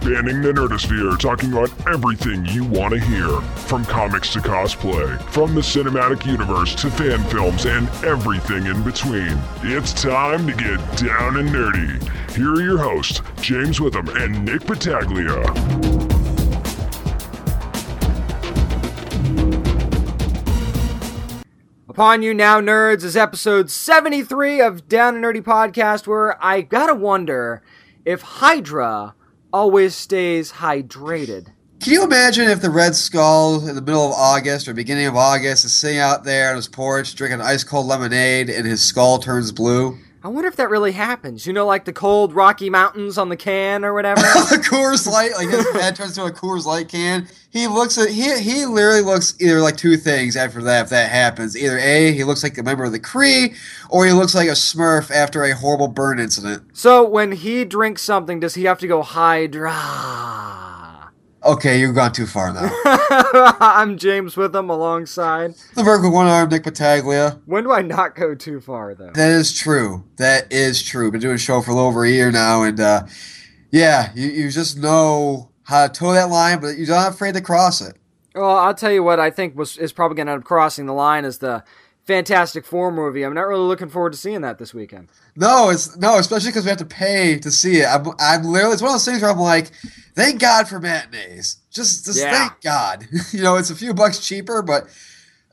spanning the nerdosphere, talking about everything you want to hear. From comics to cosplay, from the cinematic universe to fan films and everything in between. It's time to get down and nerdy. Here are your hosts, James Witham and Nick Battaglia. Upon you now, nerds, is episode 73 of Down and Nerdy Podcast, where I gotta wonder if Hydra always stays hydrated. Can you imagine if the Red Skull in the middle of August or beginning of August is sitting out there on his porch drinking ice cold lemonade and his skull turns blue? I wonder if that really happens. You know, like the cold Rocky Mountains on the can or whatever. a Coors Light, like his head turns into a Coors Light can. He looks at he he literally looks either like two things after that if that happens. Either A, he looks like a member of the Kree, or he looks like a Smurf after a horrible burn incident. so when he drinks something, does he have to go Hydra? Okay, you've gone too far now. I'm James Witham alongside. the Merc with one arm, Nick Battaglia. When do I not go too far though? That is true. That is true. Been doing a show for a little over a year now, and uh, yeah, you, you just know how to toe that line, but you're not afraid to cross it. Well, I'll tell you what I think was is probably going to end up crossing the line is the Fantastic Four movie. I'm not really looking forward to seeing that this weekend. No, it's no, especially because we have to pay to see it. I'm, I'm literally, it's one of those things where I'm like, thank God for matinees. Just, just Yeah. thank God. you know, it's a few bucks cheaper, but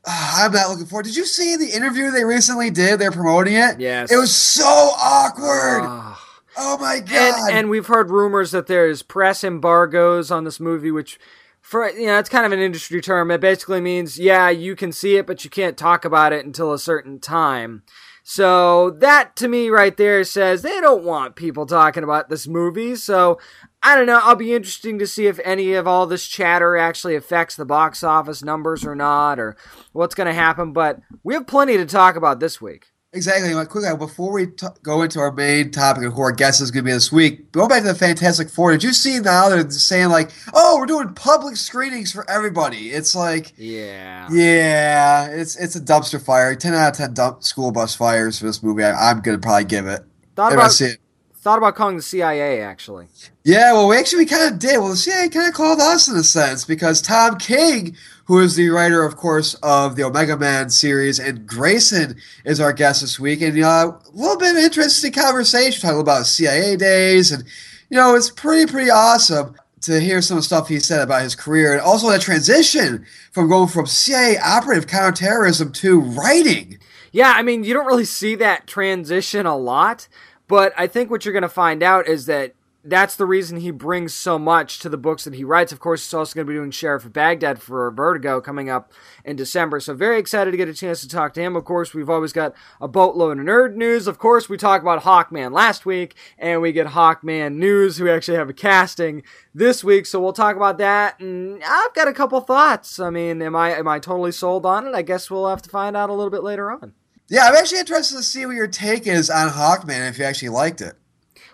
uh, I'm not looking forward. Did you see the interview they recently did? They're promoting it. Yes. It was so awkward. Ah. oh my God. and and we've heard rumors that there's press embargoes on this movie, which for you know it's kind of an industry term. It basically means yeah, you can see it, but you can't talk about it until a certain time. So that to me right there says they don't want people talking about this movie. So I don't know. I'll be interesting to see if any of all this chatter actually affects the box office numbers or not, or what's going to happen. But we have plenty to talk about this week. Exactly. Like, quickly, before we t- go into our main topic of who our guest is going to be this week, going back to the Fantastic Four, did you see now they're saying, like, oh, we're doing public screenings for everybody? It's like, Yeah. yeah, it's it's a dumpster fire. 10 out of 10 dump school bus fires for this movie. I, I'm going to probably give it. Thought If I see it. Thought about calling the CIA actually. Yeah, well, we actually we kind of did. Well, the CIA kind of called us in a sense because Tom King, who is the writer, of course, of the Omega Men series, and Grayson is our guest this week, and uh, a little bit of interesting conversation talking about CIA days, and you know, it's pretty pretty awesome to hear some of the stuff he said about his career, and also that transition from going from CIA operative counterterrorism to writing. Yeah, I mean, you don't really see that transition a lot, but I think what you're going to find out is that that's the reason he brings so much to the books that he writes. Of course, he's also going to be doing Sheriff of Baghdad for Vertigo coming up in December. So, very excited to get a chance to talk to him. Of course, we've always got a boatload of nerd news. Of course, we talked about Hawkman last week, and we get Hawkman news. We actually have a casting this week, so we'll talk about that. And I've got a couple thoughts. I mean, am I am I totally sold on it? I guess we'll have to find out a little bit later on. Yeah, I'm actually interested to see what your take is on Hawkman if you actually liked it.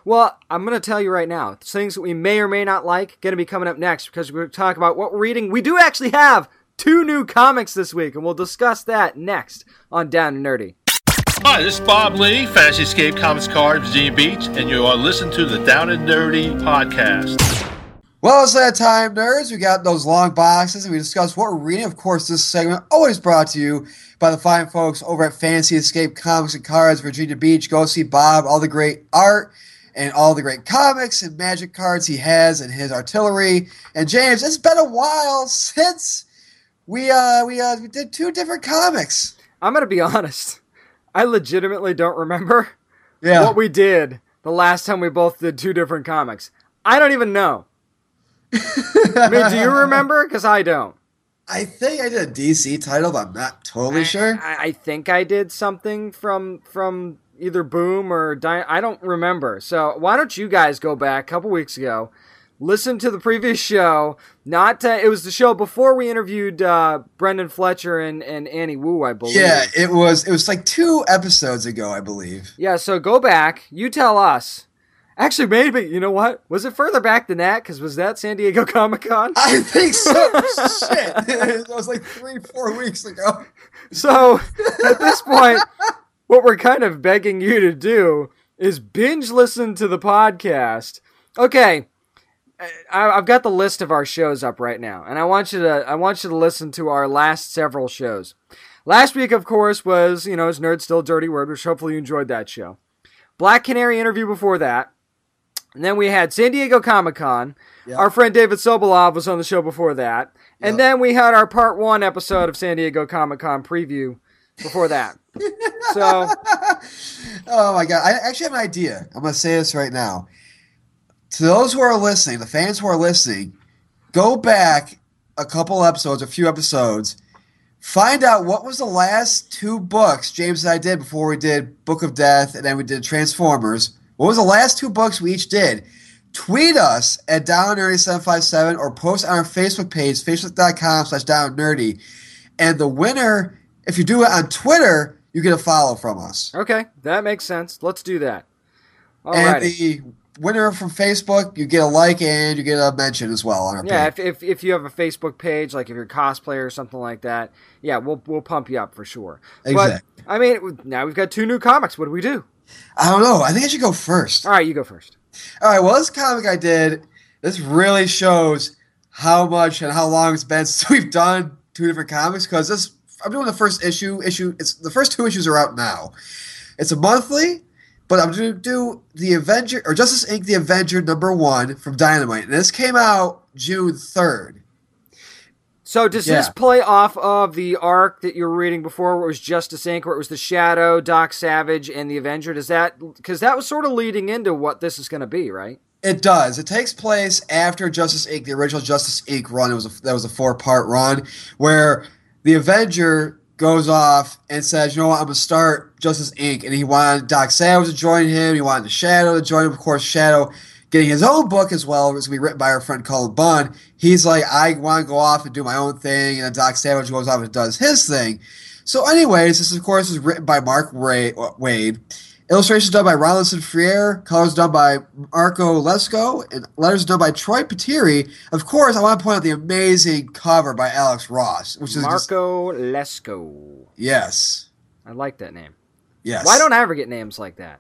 Well, I'm going to tell you right now, things that we may or may not like going to be coming up next because we're going to talk about what we're reading. We do actually have two new comics this week, and we'll discuss that next on Down and Nerdy. Hi, this is Bob Lee, Fantasy Escape Comics Card, Virginia Beach, and you are listening to the Down and Nerdy podcast. Well, it's that time, nerds. We got those long boxes, and we discussed what we're reading. Of course, this segment always brought to you by the fine folks over at Fantasy Escape Comics and Cards, Virginia Beach. Go see Bob, all the great art and all the great comics and magic cards he has and his artillery. And James, it's been a while since we uh we uh we did two different comics. I'm going to be honest. I legitimately don't remember Yeah. what we did the last time we both did two different comics. I don't even know. I mean, do you remember? Because I don't. I think I did a DC title, but I'm not totally sure. I, I think I did something from from either Boom or Di- I don't remember. So why don't you guys go back a couple weeks ago, listen to the previous show? Not uh, it was the show before we interviewed uh, Brenden Fletcher and, and Annie Wu, I believe. Yeah, it was it was like two episodes ago, I believe. Yeah. So go back. You tell us. Actually, maybe you know what? Was it further back than that? Because was that San Diego Comic Con? I think so. Shit. that was like three, four weeks ago. So at this point, what we're kind of begging you to do is binge listen to the podcast. Okay. I, I've got the list of our shows up right now, and I want you to I want you to listen to our last several shows. Last week, of course, was you know is Nerd Still Dirty Word, which hopefully you enjoyed that show. Black Canary interview before that, and then we had San Diego Comic Con. Yeah. Our friend David Sobolov was on the show before that, and Yeah. then we had our part one episode of San Diego Comic Con preview before that. so Oh my god! I actually have an idea. I'm gonna say this right now. To those who are listening, the fans who are listening, go back a couple episodes, a few episodes, find out what was the last two books James and I did before we did Book of Death and then we did Transformers. What was the last two books we each did? Tweet us at downnerdy757 or post on our Facebook page, facebook.com slash downnerdy. And the winner, if you do it on Twitter, you get a follow from us. okay, that makes sense. Let's do that. And the winner from Facebook, you get a like and you get a mention as well on our Yeah, page. if, if if you have a Facebook page, like if you're a cosplayer or something like that, yeah, we'll we'll pump you up for sure. Exactly. But I mean, now we've got two new comics. What do we do? I don't know. I think I should go first. All right, you go first. All right. Well, this comic I did, this really shows how much and how long it's been since we've done two different comics. Because this, I'm doing the first issue. Issue. It's the first two issues are out now. It's a monthly, but I'm going to do the Avenger or Justice Inc. The Avenger number one from Dynamite, and this came out June third. So does this play off of the arc that you were reading before, where it was Justice Inc., where it was the Shadow, Doc Savage, and the Avenger? Does that because that was sort of leading into what this is going to be, right? It does. It takes place after Justice Inc. The original Justice Inc. run. It was a, that was a four part run where the Avenger goes off and says, "You know what? I'm gonna start Justice Inc." And he wanted Doc Savage to join him. He wanted the Shadow to join him. Of course, Shadow getting his own book as well. It was gonna be written by our friend Cullen Bunn. He's like, "I want to go off and do my own thing," and then Doc Savage goes off and does his thing. So, anyways, this of course is written by Mark Ray- uh, Waid. Illustrations done by Ronilson Freire, colors done by Marco Lesko, and letters done by Troy Peteri. Of course, I want to point out the amazing cover by Alex Ross, which is just, Marco Lesko. yes, I like that name. yes. Why don't I ever get names like that?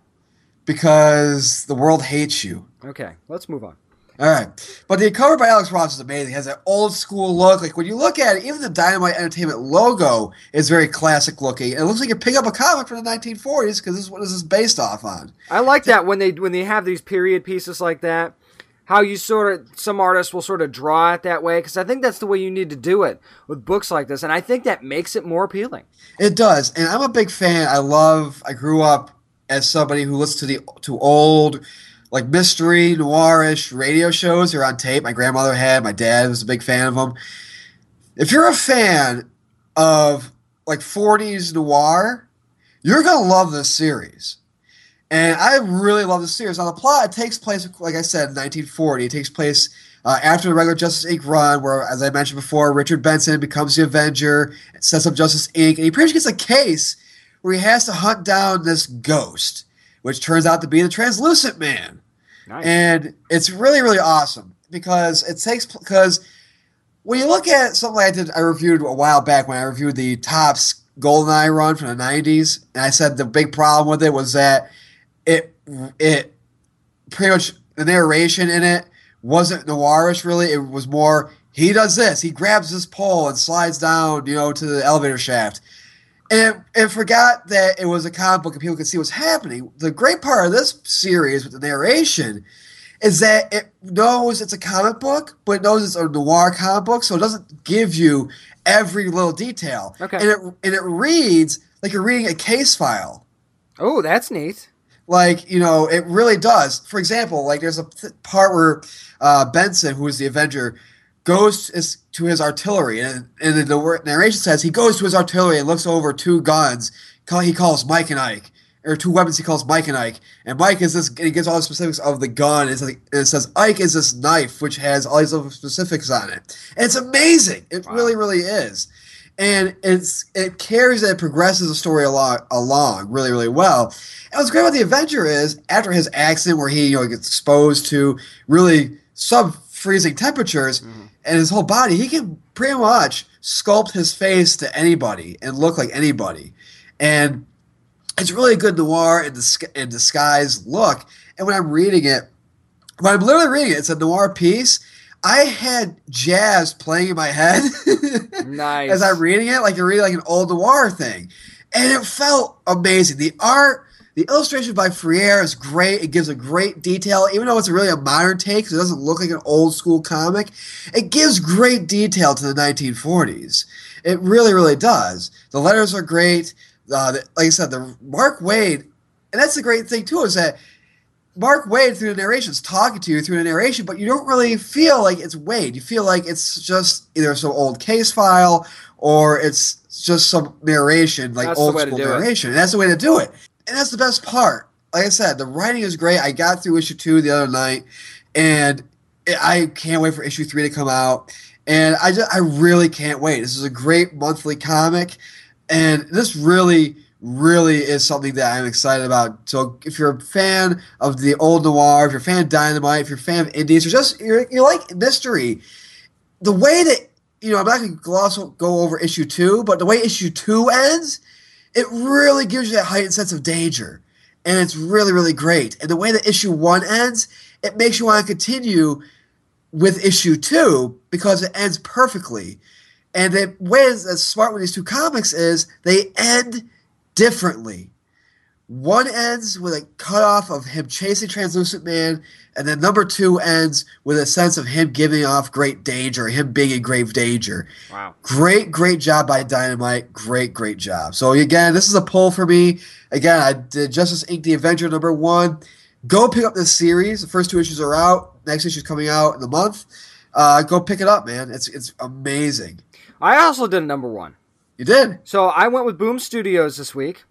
Because the world hates you. Okay, let's move on. All right, but the cover by Alex Ross is amazing. It has that old school look. Like when you look at it, even the Dynamite Entertainment logo is very classic looking. It looks like you pick up a comic from the 1940s because this is what this is based off on. I like that when they when they have these period pieces like that. How you sort of some artists will sort of draw it that way because I think that's the way you need to do it with books like this, and I think that makes it more appealing. It does, and I'm a big fan. I love. I grew up as somebody who listens to the to old, like mystery noirish radio shows. They're on tape. My grandmother had. My dad was a big fan of them. If you're a fan of like 40s noir, you're gonna love this series. And I really love the series. Now the plot takes place, like I said, in 1940. It takes place uh, after the regular Justice Inc. run, where, as I mentioned before, Richard Benson becomes the Avenger, sets up Justice Inc., and he pretty much gets a case where he has to hunt down this ghost, which turns out to be the Translucent Man. Nice. And it's really, really awesome because it takes because when you look at something like I did, I reviewed a while back when I reviewed the Topps GoldenEye run from the '90s, and I said the big problem with it was that it it pretty much the narration in it wasn't noirish really. It was more he does this, he grabs this pole and slides down, you know, to the elevator shaft. And it, it forgot that it was a comic book and people could see what's happening. The great part of this series with the narration is that it knows it's a comic book, but it knows it's a noir comic book, so it doesn't give you every little detail. Okay. And it and it reads like you're reading a case file. oh, that's neat. Like you know, it really does. For example, like there's a th- part where uh, Benson, who is the Avenger, goes to his, artillery, and, and the narration says he goes to his artillery and looks over two guns. He calls Mike and Ike, or two weapons. He calls Mike and Ike, and Mike is this. And he gives all the specifics of the gun. And, it's like, and it says Ike is this knife, which has all these little specifics on it. And it's amazing. It really, really is. And it's it carries and it progresses the story along along really, really well. And what's great about the Avenger is after his accident where he you know gets exposed to really sub freezing temperatures mm-hmm. and his whole body, he can pretty much sculpt his face to anybody and look like anybody. And it's really a good noir and, dis- and disguise look. And when I'm reading it, But I'm literally reading it. It's a noir piece. I had jazz playing in my head Nice. as I'm reading it, like you're reading like an old noir thing, and it felt amazing. The art, the illustration by Freire is great. It gives a great detail, even though it's really a modern take, because it doesn't look like an old school comic. It gives great detail to the 1940s. It really, really does. The letters are great. Uh, the, like I said, the Mark Waid, and that's the great thing too, is that Mark Waid through the narration is talking to you through the narration, but you don't really feel like it's Waid. You feel like it's just either some old case file or it's just some narration, like That's old school do it. narration. And that's the way to do it. And that's the best part. Like I said, the writing is great. I got through issue two the other night, and I can't wait for issue three to come out. And I just, I really can't wait. This is a great monthly comic, and this really, really is something that I'm excited about. So if you're a fan of the old noir, if you're a fan of Dynamite, if you're a fan of indies, or just you're, you like mystery, the way that you know, I'm not going to gloss go over issue two, but the way issue two ends, it really gives you that heightened sense of danger, and it's really, really great. And the way that issue one ends, it makes you want to continue with issue two because it ends perfectly. And the way that's smart with these two comics is they end differently. One ends with a cutoff of him chasing Translucent Man, and then number two ends with a sense of him giving off great danger, him being in grave danger. Wow. Great, great job by Dynamite. Great, great job. So again, this is a pull for me. Again, I did Justice Inc. The Avenger number one. Go pick up this series. The first two issues are out. Next issue is coming out in the month. Uh, go pick it up, man. It's it's amazing. I also did number one. You did. So I went with Boom Studios this week,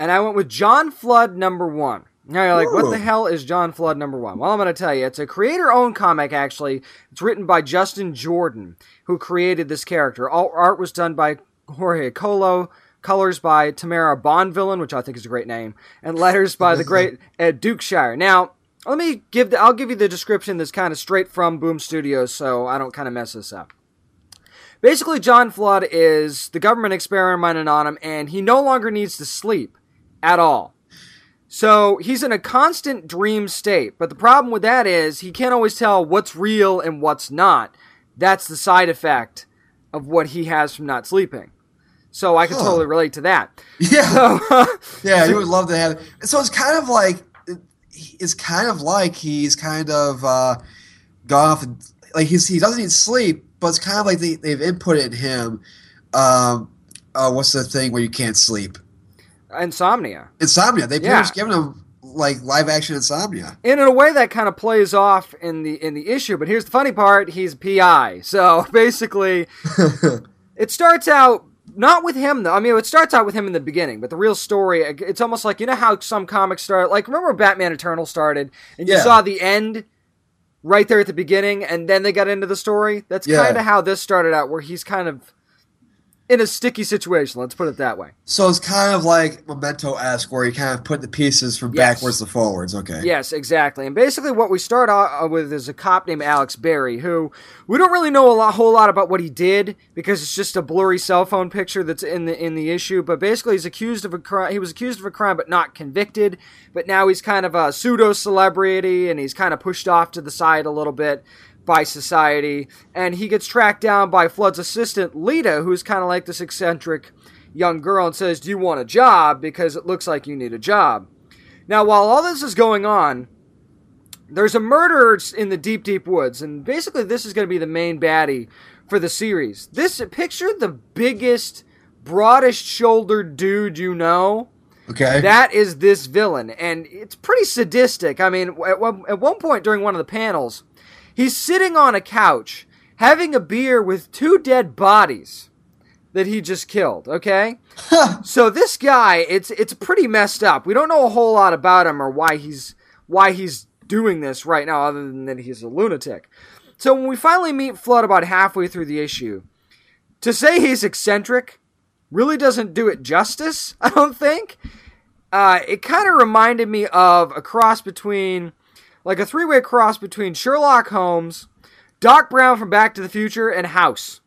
and I went with John Flood number one. Now you're like, what the hell is John Flood number one? Well, I'm going to tell you. It's a creator owned comic, actually. It's written by Justin Jordan, who created this character. All art was done by Jorge Coelho, colors by Tamara Bonvillain, which I think is a great name, and letters by the great Ed Dukeshire. Now, let me give the, I'll give you the description that's kind of straight from Boom Studios so I don't kind of mess this up. Basically, John Flood is the government experimenting on him, and he no longer needs to sleep at all. So he's in a constant dream state. But the problem with that is he can't always tell what's real and what's not. That's the side effect of what he has from not sleeping. So I can Huh. totally relate to that. Yeah. So, Yeah, he would love to have. it. So it's kind of like it's kind of like he's kind of uh, gone off and like he's he doesn't need sleep, but it's kind of like they, they've inputted in him. Um, uh, what's the thing where you can't sleep? Insomnia. Insomnia. They pretty Yeah. much given him like live action insomnia. And in a way that kind of plays off in the in the issue, but here's the funny part, he's PI. So basically it starts out not with him though. I mean, it starts out with him in the beginning, but the real story, it's almost like you know how some comics start. Like remember Batman Eternal started, and you Yeah. saw the end right there at the beginning, and then they got into the story. That's Yeah. kind of how this started out, where he's kind of in a sticky situation. Let's put it that way. So it's kind of like Memento esque, where you kind of put the pieces from Yes. backwards to forwards. Okay. Yes, exactly. And basically, what we start out uh, with is a cop named Alex Berry, who we don't really know a lot, whole lot about what he did because it's just a blurry cell phone picture that's in the in the issue. But basically, he's accused of a crime. He was accused of a crime, but not convicted. But now he's kind of a pseudo celebrity, and he's kind of pushed off to the side a little bit by society. And he gets tracked down by Flood's assistant, Lita, who's kind of like this eccentric young girl, and says, "Do you want a job? Because it looks like you need a job." Now, while all this is going on, there's a murder in the deep, deep woods, and basically, this is going to be the main baddie for the series. This picture the biggest, broadest shouldered dude you know. Okay. That is this villain, and it's pretty sadistic. I mean, at one, at one point during one of the panels, he's sitting on a couch having a beer with two dead bodies that he just killed. Okay, so this guy, it's it's pretty messed up. We don't know a whole lot about him or why he's why he's doing this right now, other than that he's a lunatic. So when we finally meet Flood about halfway through the issue, to say he's eccentric really doesn't do it justice. I don't think. Uh, it kind of reminded me of a cross between, like a three-way cross between Sherlock Holmes, Doc Brown from Back to the Future, and House.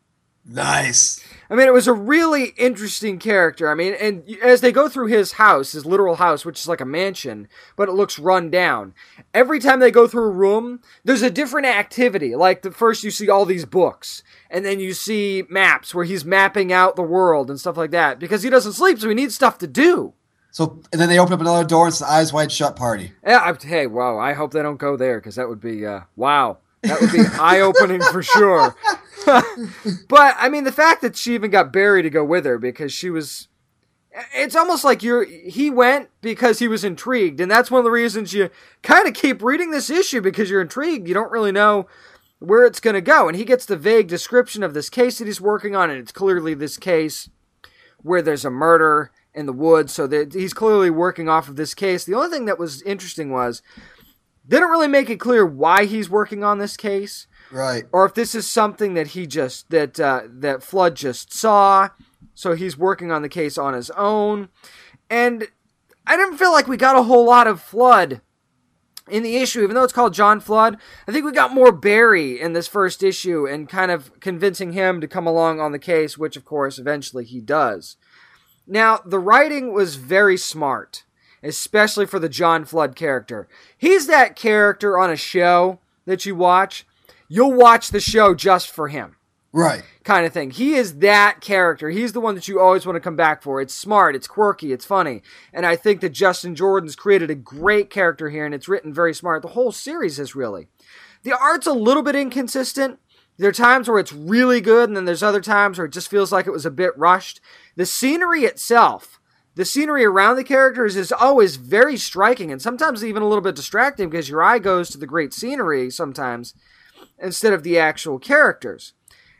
Nice. I mean, it was a really interesting character. I mean, and as they go through his house, his literal house, which is like a mansion, but it looks run down. Every time they go through a room, there's a different activity. Like the first, you see all these books, and then you see maps where he's mapping out the world and stuff like that because he doesn't sleep, so he needs stuff to do. So, and then they open up another door. It's the eyes wide shut party. Yeah, I, hey, wow! I hope they don't go there because that would be uh, wow. That would be eye opening for sure. but I mean, the fact that she even got Barry to go with her because she was. It's almost like you're. He went because he was intrigued, and that's one of the reasons you kind of keep reading this issue because you're intrigued. You don't really know where it's going to go, and he gets the vague description of this case that he's working on, and it's clearly this case where there's a murder in the woods. So that he's clearly working off of this case. The only thing that was interesting was they don't really make it clear why he's working on this case, Right. or if this is something that he just that uh, that Flood just saw. So he's working on the case on his own, and I didn't feel like we got a whole lot of Flood in the issue, even though it's called John Flood. I think we got more Barry in this first issue and kind of convincing him to come along on the case, which of course eventually he does. Now, the writing was very smart, especially for the John Flood character. He's that character on a show that you watch. You'll watch the show just for him, Right. kind of thing. He is that character. He's the one that you always want to come back for. It's smart, it's quirky, it's funny. And I think that Justin Jordan's created a great character here, and it's written very smart. The whole series is really. The art's a little bit inconsistent. There are times where it's really good, and then there's other times where it just feels like it was a bit rushed. The scenery itself, the scenery around the characters is always very striking and sometimes even a little bit distracting because your eye goes to the great scenery sometimes instead of the actual characters.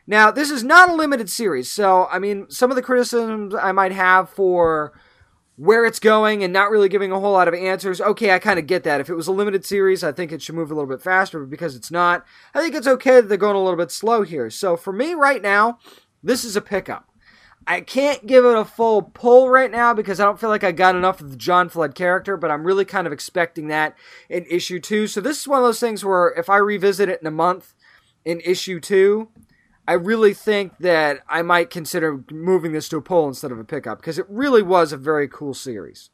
Now, this is not a limited series, so I mean, some of the criticisms I might have for where it's going and not really giving a whole lot of answers. Okay, I kind of get that. If it was a limited series, I think it should move a little bit faster, but because it's not, I think it's okay that they're going a little bit slow here. So for me right now, this is a pickup. I can't give it a full pull right now because I don't feel like I got enough of the John Flood character, but I'm really kind of expecting that in issue two. So this is one of those things where if I revisit it in a month in issue two, I really think that I might consider moving this to a pull instead of a pickup because it really was a very cool series.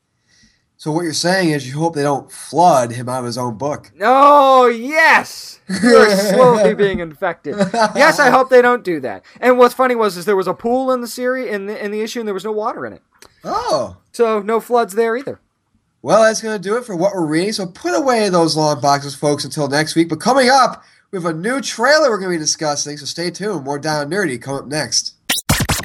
So what you're saying is you hope they don't flood him out of his own book. Oh, yes! You're slowly being infected. Yes, I hope they don't do that. And what's funny was is there was a pool in the series in the in the issue and there was no water in it. Oh. So no floods there either. Well, that's going to do it for what we're reading. So put away those long boxes, folks, until next week. But coming up, we have a new trailer we're going to be discussing. So stay tuned. More Down Nerdy coming up next.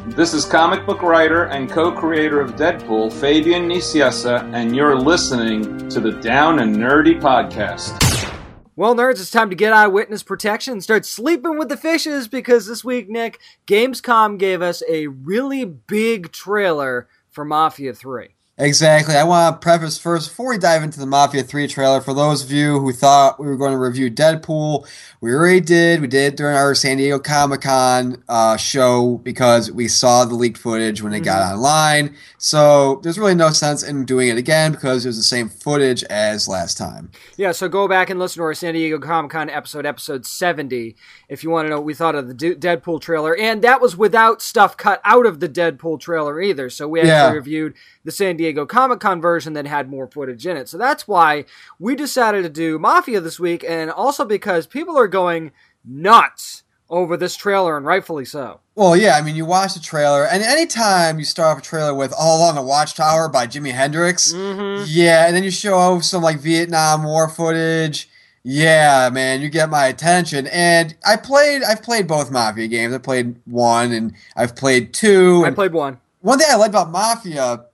This is comic book writer and co-creator of Deadpool, Fabian Nicieza, and you're listening to the Down and Nerdy podcast. Well, nerds, it's time to get eyewitness protection and start sleeping with the fishes because this week, Nick, Gamescom gave us a really big trailer for Mafia 3. Exactly. I want to preface first before we dive into the Mafia 3 trailer. For those of you who thought we were going to review Deadpool, we already did. We did it during our San Diego Comic Con uh, show because we saw the leaked footage when it got online. So there's really no sense in doing it again because it was the same footage as last time. Yeah, so go back and listen to our San Diego Comic Con episode, episode 70, if you want to know what we thought of the D- Deadpool trailer. And that was without stuff cut out of the Deadpool trailer either. So we actually Yeah. reviewed the San Diego Comic Con version that had more footage in it. So that's why we decided to do Mafia this week, and also because people are going nuts over this trailer, and rightfully so. Well, yeah, I mean, you watch the trailer, and anytime you start off a trailer with All Along the Watchtower by Jimi Hendrix, Mm-hmm. yeah, and then you show some like Vietnam War footage, yeah, man, you get my attention. And I played, I've played both Mafia games. I played one, and I've played two. I played one. one thing I like about Mafia,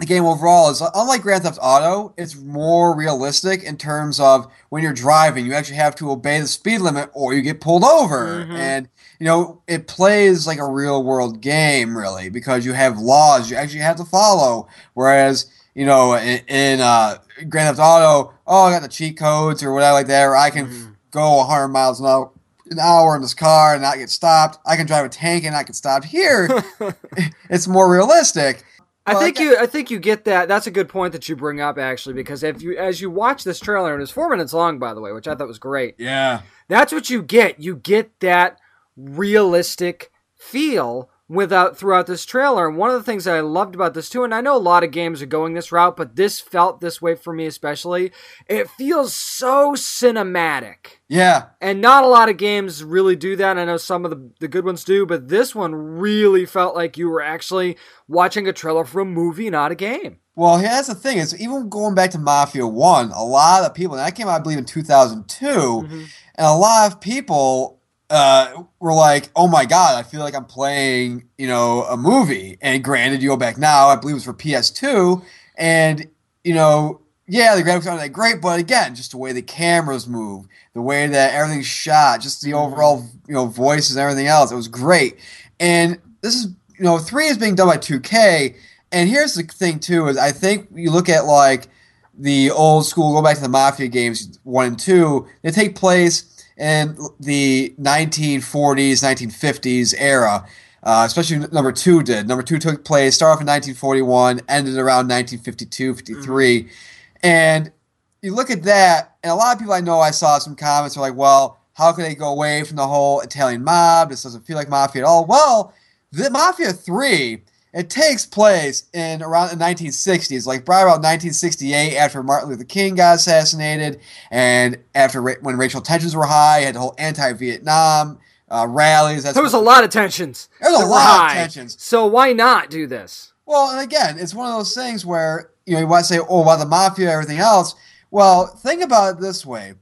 the game overall, is unlike Grand Theft Auto, it's more realistic in terms of when you're driving, you actually have to obey the speed limit or you get pulled over. Mhm. And, you know, it plays like a real world game, really, because you have laws you actually have to follow. Whereas, you know, in, in uh, Grand Theft Auto, oh, I got the cheat codes or whatever like that, or I can Mhm. go 100 miles an hour. An hour in this car and not get stopped. I can drive a tank and I get stopped. Here, it's more realistic. I think I- you I think you get that. That's a good point that you bring up actually because if you as you watch this trailer and it's 4 minutes long by the way, which I thought was great. Yeah. That's what you get. You get that realistic feel without throughout this trailer. And one of the things that I loved about this too, and I know a lot of games are going this route, but this felt this way for me especially. It feels so cinematic. Yeah. And not a lot of games really do that. I know some of the, the good ones do, but this one really felt like you were actually watching a trailer for a movie, not a game. Well, that's the thing is even going back to Mafia One, a lot of people, and that came out, I believe, in two thousand two, Mm-hmm. and a lot of people uh, were like, "Oh my god, I feel like I'm playing, you know, a movie." And granted, you go back now, I believe it was for PS2, and you know, yeah, the graphics aren't that great, but again, just the way the cameras move, the way that everything's shot, just the overall, you know, voices and everything else, it was great. And this is, you know, three is being done by 2K. And here's the thing too: is I think you look at like the old school, go back to the Mafia games one and two, they take place in the 1940s, 1950s era. Uh, especially number two did. Number two took place, started off in 1941, ended around 1952, 53. And you look at that, and a lot of people I know I saw some comments are like, well, how can they go away from the whole Italian mob? This doesn't feel like Mafia at all. Well, the Mafia 3, it takes place in around the 1960s, like probably about 1968 after Martin Luther King got assassinated and after Ra- when racial tensions were high, you had the whole anti-Vietnam uh, rallies. That's There was a lot of tensions. There was a lot of tensions. So why not do this? Well, and again, it's one of those things where you know you want to say, "Oh, about the mafia, everything else." Well, think about it this way: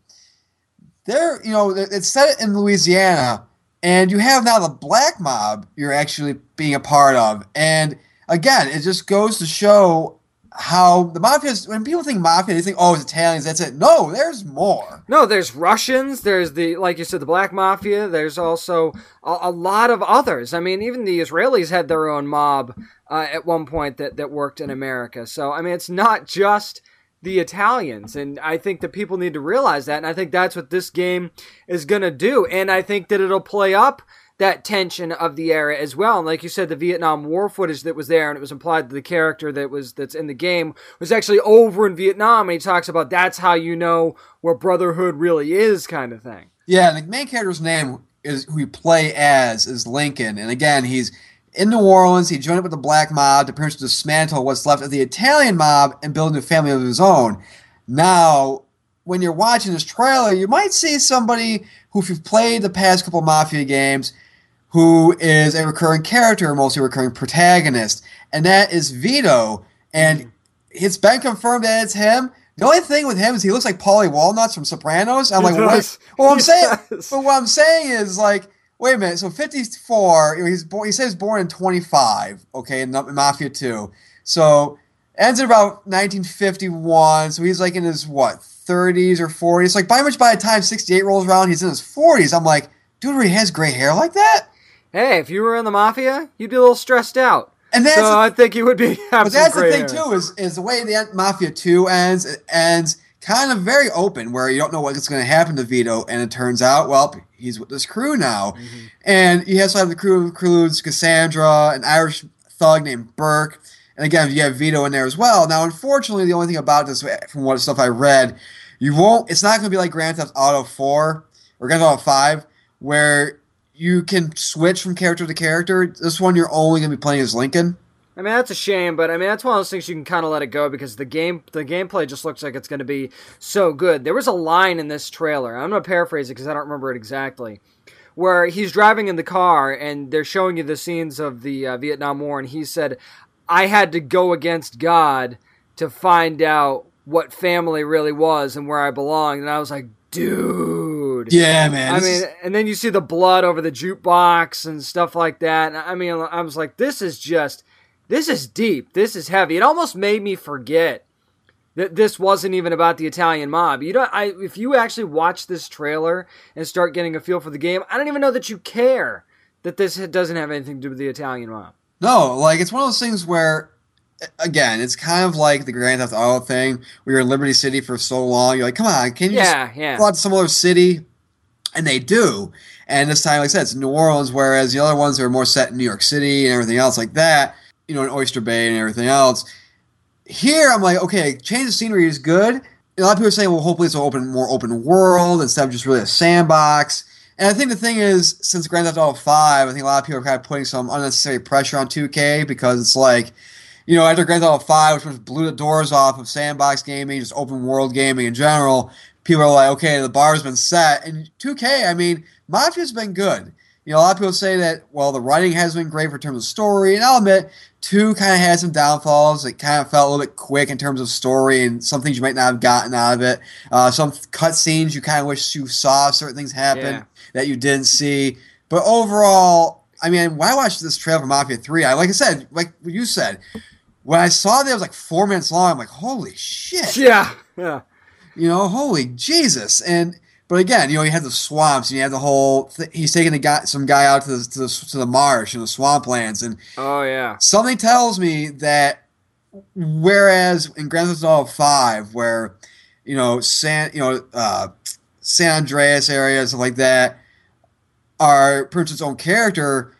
there, you know, it's set in Louisiana, and you have now the black mob you're actually being a part of, and again, it just goes to show how the mafia. is- When people think mafia, they think, "Oh, it's Italians." That's it. No, there's more. No, there's Russians. There's the, like you said, the Black Mafia. There's also a, a lot of others. I mean, even the Israelis had their own mob uh, at one point that, that worked in America. So, I mean, it's not just the Italians. And I think that people need to realize that. And I think that's what this game is going to do. And I think that it'll play up that tension of the era as well. And like you said, the Vietnam War footage that was there, and it was implied that the character that was that's in the game was actually over in Vietnam, and he talks about that's how you know what brotherhood really is, kind of thing. Yeah, the main character's name is who we play as is Lincoln, and again, he's in New Orleans. He joined up with the black mob to pretty much dismantle what's left of the Italian mob and build a new family of his own. Now, when you're watching this trailer, you might see somebody who, if you've played the past couple Mafia games, who is a recurring character, mostly recurring protagonist, and that is Vito. And it's been confirmed that it's him. The only thing with him is he looks like Paulie Walnuts from Sopranos. I'm He like, does. what? Well, I'm He saying, does. but what I'm saying is like, wait a minute. So 54. you know, He's born. He says born in 25. Okay, in, in Mafia 2. So ends at about 1951. So he's like in his what 30s or 40s. Like by much by the time 68 rolls around, he's in his 40s. I'm like, dude, really has gray hair like that. Hey, if you were in the mafia, you'd be a little stressed out. And that's so I think you would be. But that's the thing hair. too is is the way the Mafia Two ends. It ends kind of very open, where you don't know what's going to happen to Vito, and it turns out, well, he's with this crew now, Mm-hmm. and he has to have the crew includes Cassandra, an Irish thug named Burke, and again you have Vito in there as well. Now, unfortunately, the only thing about this, from what stuff I read, you won't. It's not going to be like Grand Theft Auto Four or Grand Theft Auto Five, where you can switch from character to character. This one, you're only going to be playing as Lincoln. I mean that's a shame, but I mean that's one of those things you can kind of let it go because the game the gameplay just looks like it's going to be so good. There was a line in this trailer. I'm going to paraphrase it because I don't remember it exactly. Where he's driving in the car and they're showing you the scenes of the uh, Vietnam War, and he said, "I had to go against God to find out what family really was and where I belonged." And I was like, "Dude, Yeah, man. I mean, and then you see the blood over the jukebox and stuff like that. And I mean, I was like, this is just, this is deep. This is heavy. It almost made me forget that this wasn't even about the Italian mob. You don't. I if you actually watch this trailer and start getting a feel for the game, I don't even know that you care that this doesn't have anything to do with the Italian mob. No, like it's one of those things where, again, it's kind of like the Grand Theft Auto thing. where you're in Liberty City for so long, you're like, come on, can you Yeah, just yeah. go out to some other city? And they do. And this time, like I said, it's New Orleans, whereas the other ones are more set in New York City and everything else like that. You know, in Oyster Bay and everything else. Here, I'm like, okay, change of scenery is good. A lot of people are saying, well, hopefully it's an open, more open world instead of just really a sandbox. And I think the thing is, since Grand Theft Auto 5, I think a lot of people are kind of putting some unnecessary pressure on 2K because it's like, you know, after Grand Theft Auto 5, which blew the doors off of sandbox gaming, just open world gaming in general, people are like, okay, the bar's been set. And 2K, I mean, Mafia's been good. You know, a lot of people say that, well, the writing has been great for terms of story, and I'll admit, two kind of had some downfalls. It kind of felt a little bit quick in terms of story and some things you might not have gotten out of it. Uh, some cutscenes you kind of wish you saw certain things happen Yeah. that you didn't see. But overall, I mean, when I watched this trailer for Mafia 3, I like I said, like you said, when I saw that it was like four minutes long, I'm like, holy shit. Yeah, yeah. You know, holy Jesus! And but again, you know, you had the swamps, and you had the whole. Th- he's taking the guy, some guy out to the, to the to the marsh and the swamplands, and Oh yeah. something tells me that whereas in Grand Theft Auto Five, where you know San, you know, uh, San Andreas area and stuff like that are Prince's own character.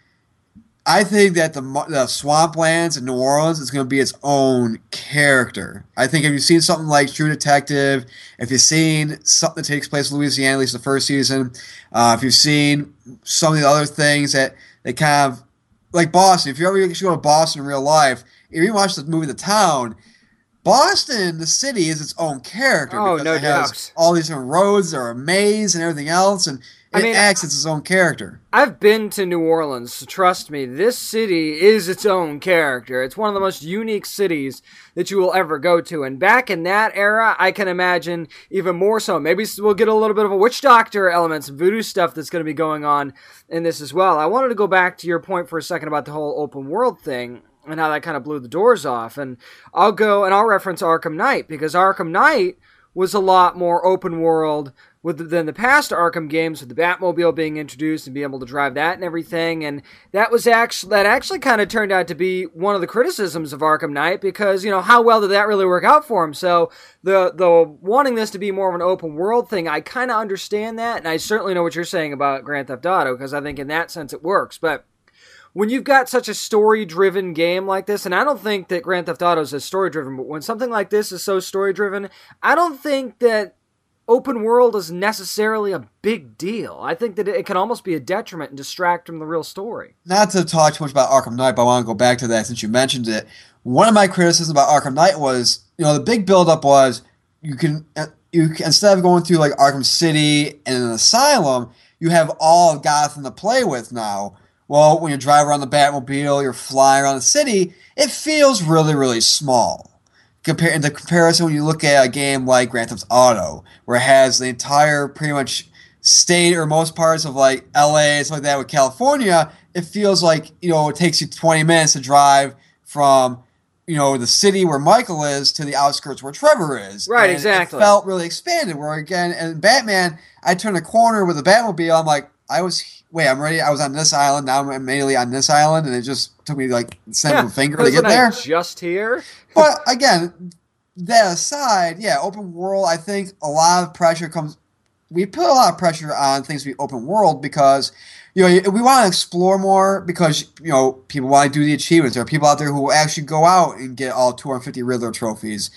I think that the the swamplands in New Orleans is going to be its own character. I think if you've seen something like True Detective, if you've seen something that takes place in Louisiana, at least the first season, uh, if you've seen some of the other things that they kind of like Boston. If you ever go to Boston in real life, if you watch the movie The Town, Boston, the city, is its own character. Oh, because no it has doubt. All these different roads, there are a maze and everything else, and I it mean, acts as its own character. I've been to New Orleans, so trust me, this city is its own character. It's one of the most unique cities that you will ever go to. And back in that era, I can imagine even more so. Maybe we'll get a little bit of a witch doctor element, some voodoo stuff that's going to be going on in this as well. I wanted to go back to your point for a second about the whole open world thing and how that kind of blew the doors off. And I'll go and I'll reference Arkham Knight because Arkham Knight was a lot more open world with than the past Arkham games with the Batmobile being introduced and being able to drive that and everything. And that was actually that actually kind of turned out to be one of the criticisms of Arkham Knight because you know how well did that really work out for him? So the the wanting this to be more of an open world thing I kind of understand that and I certainly know what you're saying about Grand Theft Auto because I think in that sense it works. But when you've got such a story driven game like this, and I don't think that Grand Theft Auto is story driven, but when something like this is so story driven, I don't think that open world is necessarily a big deal. I think that it can almost be a detriment and distract from the real story. Not to talk too much about Arkham Knight, but I want to go back to that since you mentioned it. One of my criticisms about Arkham Knight was, you know, the big buildup was you can you can, instead of going through like Arkham City and an asylum, you have all of Gotham to play with now. Well, when you drive around the Batmobile, you're flying around the city, it feels really, really small. Compare in the comparison when you look at a game like Grand Theft Auto, where it has the entire pretty much state or most parts of like LA, something like that with California, it feels like, you know, it takes you 20 minutes to drive from, you know, the city where Michael is to the outskirts where Trevor is. Right, And exactly. It felt really expanded. Where again, and Batman, I turn a corner with a Batmobile. I'm like, I was, wait, I'm ready. I was on this island. Now I'm immediately on this island. And it just took me like of a finger to get there. I just here. But again, that aside, yeah, open world, I think a lot of pressure comes. We put a lot of pressure on things to be open world because, you know, we want to explore more because, you know, people want to do the achievements. There are people out there who will actually go out and get all 250 Riddler trophies.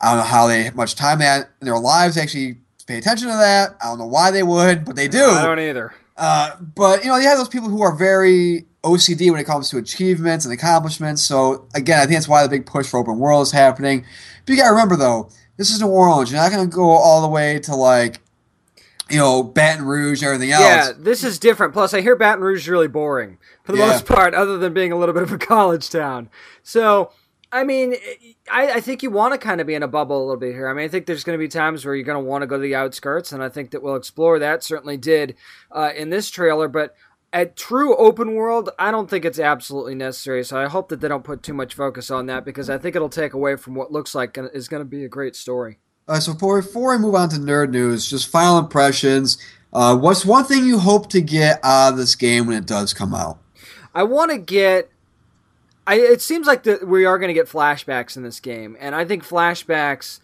I don't know how they much time that in their lives actually pay attention to that. I don't know why they would, but they do. I don't either. Uh, but you know, you have those people who are very OCD when it comes to achievements and accomplishments. So again, I think that's why the big push for open world is happening. But you gotta remember though, this is New Orleans. You're not gonna go all the way to like, you know, Baton Rouge and everything else. Yeah, this is different. Plus, I hear Baton Rouge is really boring for the Yeah. most part, other than being a little bit of a college town. So, I mean, I, I think you want to kind of be in a bubble a little bit here. I mean, I think there's going to be times where you're going to want to go to the outskirts, and I think that we'll explore that. Certainly did uh, in this trailer, but at true open world, I don't think it's absolutely necessary. So I hope that they don't put too much focus on that because I think it'll take away from what looks like is going to be a great story. Uh, so before, before we move on to nerd news, just final impressions. Uh, what's one thing you hope to get out of this game when it does come out? I want to get. I, it seems like that we are going to get flashbacks in this game, and I think flashbacks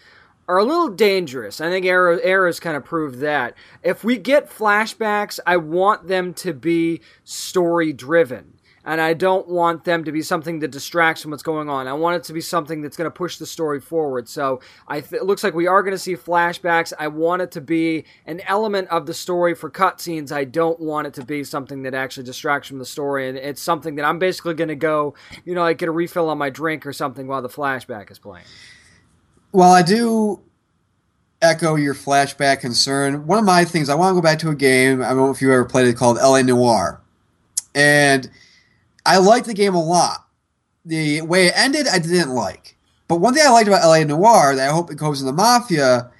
are a little dangerous. I think Arrow Arrow's kind of proved that. If we get flashbacks, I want them to be story driven. And I don't want them to be something that distracts from what's going on. I want it to be something that's going to push the story forward. So th- it looks like we are going to see flashbacks. I want it to be an element of the story for cutscenes. I don't want it to be something that actually distracts from the story, and it's something that I'm basically going to go, you know, like get a refill on my drink or something while the flashback is playing. Well, I do echo your flashback concern. One of my things, I want to go back to a game. I don't know if you ever played it called LA Noire. And I liked the game a lot. The way it ended, I didn't like. But one thing I liked about LA Noire that I hope it goes in the Mafia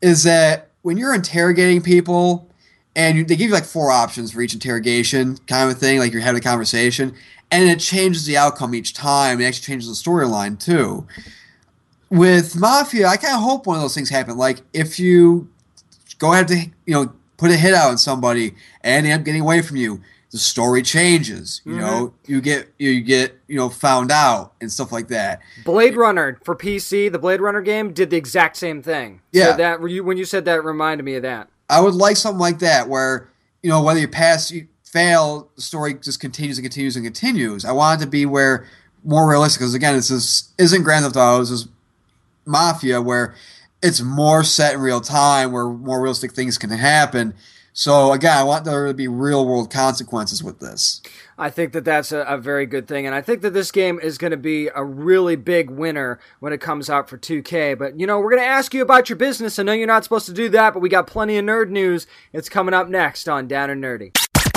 is that when you're interrogating people and you, they give you like four options for each interrogation kind of thing, like you're having a conversation, and it changes the outcome each time. It actually changes the storyline too with Mafia, I kind of hope one of those things happen. Like if you go ahead to you know put a hit out on somebody and they end up getting away from you, the story changes. You mm-hmm. know, you get you get you know found out and stuff like that. Blade Runner for PC, the Blade Runner game did the exact same thing. Yeah, so that when you said that reminded me of that. I would like something like that where you know whether you pass you fail, the story just continues and continues and continues. I want it to be where more realistic because again, this is isn't Grand Theft Auto. This is Mafia, where it's more set in real time, where more realistic things can happen. So again, I want there to be real world consequences with this. I think that that's a, a, very good thing, and I think that this game is going to be a really big winner when it comes out for 2K. But you know, we're going to ask you about your business. I know you're not supposed to do that, but we got plenty of nerd news. It's coming up next on Down and Nerdy.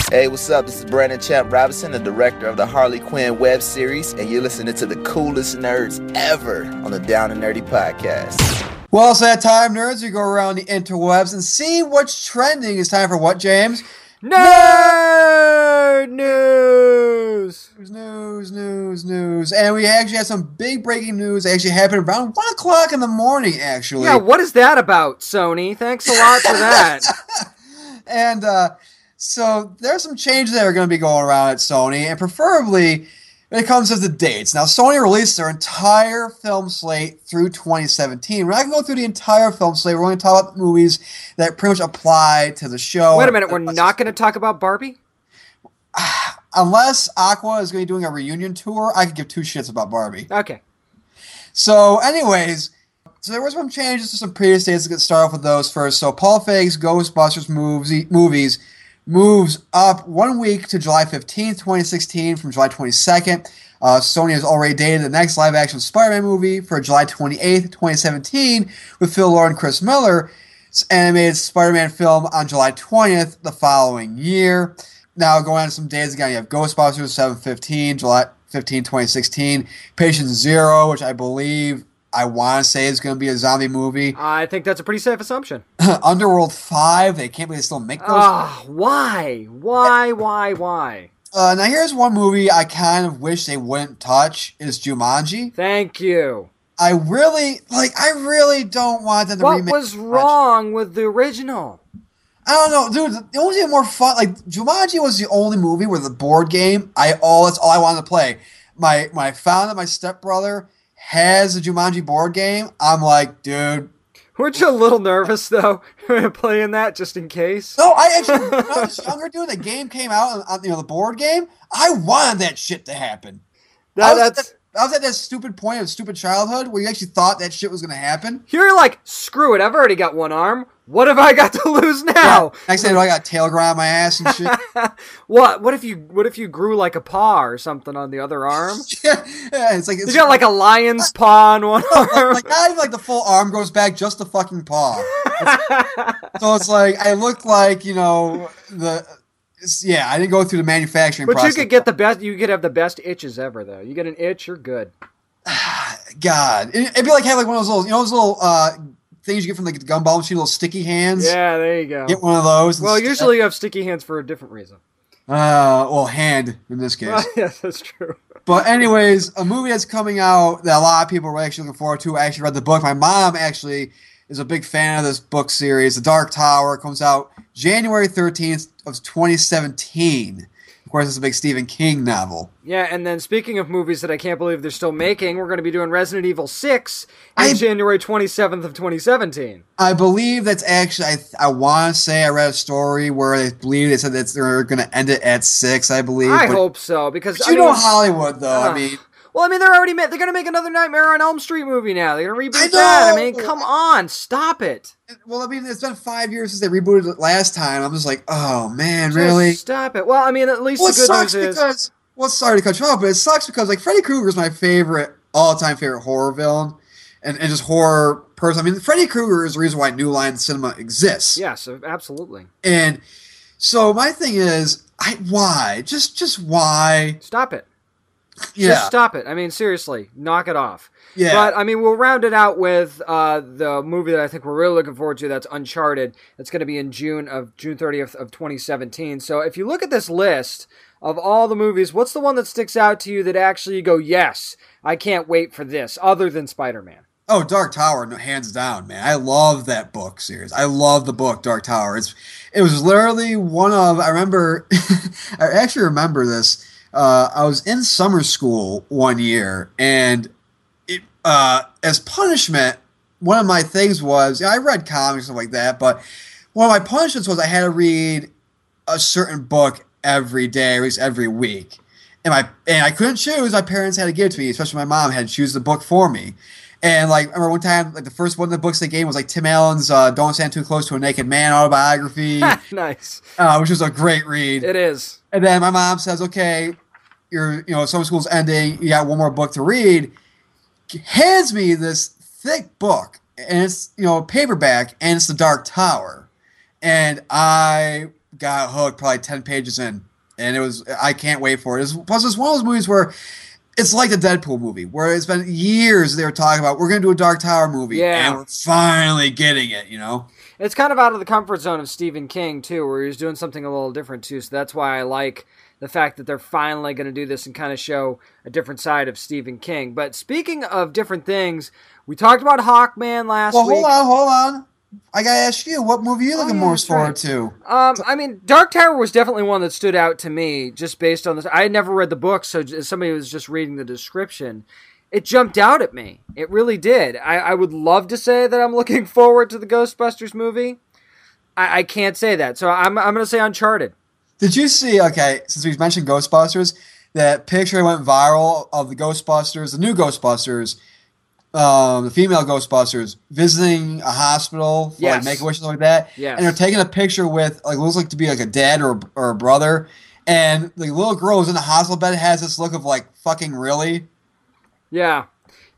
Hey, what's up? This is Brandon Champ Robinson, the director of the Harley Quinn web series, and you're listening to the coolest nerds ever on the Down and Nerdy podcast. Well, it's that time, nerds. We go around the interwebs and see what's trending. It's time for what, James? Nerd news! News, news, news. news. And we actually had some big breaking news actually happened around 1 o'clock in the morning, actually. Yeah, what is that about, Sony? Thanks a lot for that. and, uh, so there's some changes that are going to be going around at Sony, and preferably when it comes to the dates. Now, Sony released their entire film slate through 2017. We're not going to go through the entire film slate. We're going to talk about movies that pretty much apply to the show. Wait a minute, we're not going to talk about Barbie? Unless Aqua is going to be doing a reunion tour, I could give two shits about Barbie. Okay. So, anyways, so there was some changes to some previous dates. Let's get started off with those first. So Paul Feig's Ghostbusters movies, movies moves up one week to July 15th, 2016 from July 22nd. Uh, Sony has already dated the next live action Spider Man movie for July 28th, 2017, with Phil Lord and Chris Miller. animated Spider Man film on July 20th the following year. Now, going on some days again, you have Ghostbusters 715, July 15, 2016, Patient Zero, which I believe I want to say it's going to be a zombie movie. I think that's a pretty safe assumption. Underworld 5, they can't believe they still make those. Ah, why? Why, why, why? Uh, now here's one movie I kind of wish they wouldn't touch is Jumanji. Thank you. I really, like, I really don't want them to what remake What was wrong with the original? I don't know, dude. It was even more fun. Like Jumanji was the only movie where the board game. I all that's all I wanted to play. My my found that my stepbrother has a Jumanji board game, I'm like, dude. Weren't you a little nervous though playing that just in case? No, I actually when I was younger, dude. The game came out on you know the board game. I wanted that shit to happen. That, that's I was at that stupid point of stupid childhood where you actually thought that shit was going to happen. Here you're like, screw it, I've already got one arm. What have I got to lose now? Yeah. Next thing I got tail grind my ass and shit. what? What if you? What if you grew like a paw or something on the other arm? yeah, yeah, it's like it's, you got like a lion's paw on one arm. Like not even like the full arm goes back, just the fucking paw. so it's like I look like you know the yeah, I didn't go through the manufacturing. But process. you could get the best. You could have the best itches ever, though. You get an itch, you're good. God, it'd be like having like one of those little, you know, those little uh, things you get from like the gumball machine, little sticky hands. Yeah, there you go. Get one of those. Well, usually you have sticky hands for a different reason. Uh, well, hand in this case. Well, yes, that's true. But anyways, a movie that's coming out that a lot of people are actually looking forward to. I actually read the book. My mom actually is a big fan of this book series. The Dark Tower comes out January 13th of 2017. Of course, it's a big Stephen King novel. Yeah, and then speaking of movies that I can't believe they're still making, we're going to be doing Resident Evil 6 on I- January 27th of 2017. I believe that's actually. I, I want to say I read a story where I believe they said that they're going to end it at six. I believe. I but, hope so because I you know Hollywood, though. I uh-huh. mean, Well, I mean, they're already ma- they're going to make another Nightmare on Elm Street movie now. They're going to reboot I that. I mean, come on, stop it. well, I mean, it's been five years since they rebooted it last time. I'm just like, oh man, Just really? stop it. Well, I mean, at least Well, it the good sucks news is because. Well, sorry to cut you off, but it sucks because like Freddy Krueger is my favorite all-time favorite horror villain, and, and just horror person. I mean, Freddy Krueger is the reason why New Line Cinema exists. yes, absolutely. And so my thing is, I why just just why? Stop it. Yeah, Just stop it. I mean, seriously, knock it off. yeah. But I mean, we'll round it out with uh, the movie that I think we're really looking forward to. That's Uncharted. That's going to be in June of June 30th of 2017. So if you look at this list of all the movies, what's the one that sticks out to you that actually you go, yes, I can't wait for this, other than Spider Man? Oh, Dark Tower, no, hands down, man. I love that book series. I love the book Dark Tower. It's it was literally one of I remember I actually remember this. Uh, I was in summer school one year, and it, uh, as punishment, one of my things was I read comics and stuff like that, but one of my punishments was I had to read a certain book every day, or at least every week. And my and I couldn't choose. My parents had to give it to me, especially my mom had to choose the book for me. And like I remember one time, like the first one of the books they gave was like Tim Allen's uh, "Don't Stand Too Close to a Naked Man" autobiography, uh, nice. which was a great read. It is. And then my mom says, "Okay, you're you know summer school's ending. You got one more book to read." Hands me this thick book, and it's you know paperback, and it's the Dark Tower, and I got hooked probably ten pages in, and it was I can't wait for it. It's, plus, it's one of those movies where. It's like the Deadpool movie, where it's been years they were talking about we're going to do a Dark Tower movie, Yeah. and we're finally getting it. You know, It's kind of out of the comfort zone of Stephen King too, where he's doing something a little different too. So that's why I like the fact that they're finally going to do this and kind of show a different side of Stephen King. But speaking of different things, we talked about Hawkman last well, week. hold on, hold on. I gotta ask you, what movie are you looking yeah, more that's forward right. to? Um, I mean, Dark Tower was definitely one that stood out to me just based on this. I had never read the book, so somebody was just reading the description, it jumped out at me. It really did. I, I would love to say that I'm looking forward to the Ghostbusters movie. I, I can't say that, so I'm I'm going to say Uncharted. Did you see? Okay, since we've mentioned Ghostbusters, that picture went viral of the Ghostbusters, the new Ghostbusters, um, the female Ghostbusters visiting a hospital for Yes. like make a wish and like that. Yes. And they're taking a picture with like looks like to be like a dad or or a brother, and the little girl who's in the hospital bed has this look of like fucking really. Yeah,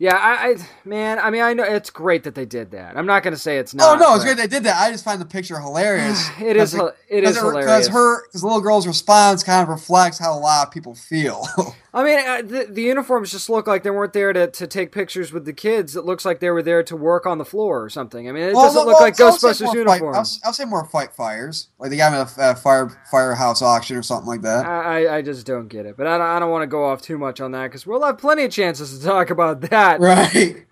yeah. I, I man, I mean, I know it's great that they did that. I'm not going to say it's Oh not. no, it's but- great they did that. I just find the picture hilarious. It is hil- it is hilarious. because her because the little girl's response kind of reflects how a lot of people feel. I mean, uh, the, the uniforms just look like they weren't there to, to take pictures with the kids. It looks like they were there to work on the floor or something. I mean, it Well, doesn't well, look like well, I'll Ghostbusters more fight- uniforms. I'll, I'll say more fight fires. Like they got them at a uh, fire firehouse auction or something like that. I, I- I just don't get it. But I don't, I don't want to go off too much on that because we'll have plenty of chances to talk about that. Right.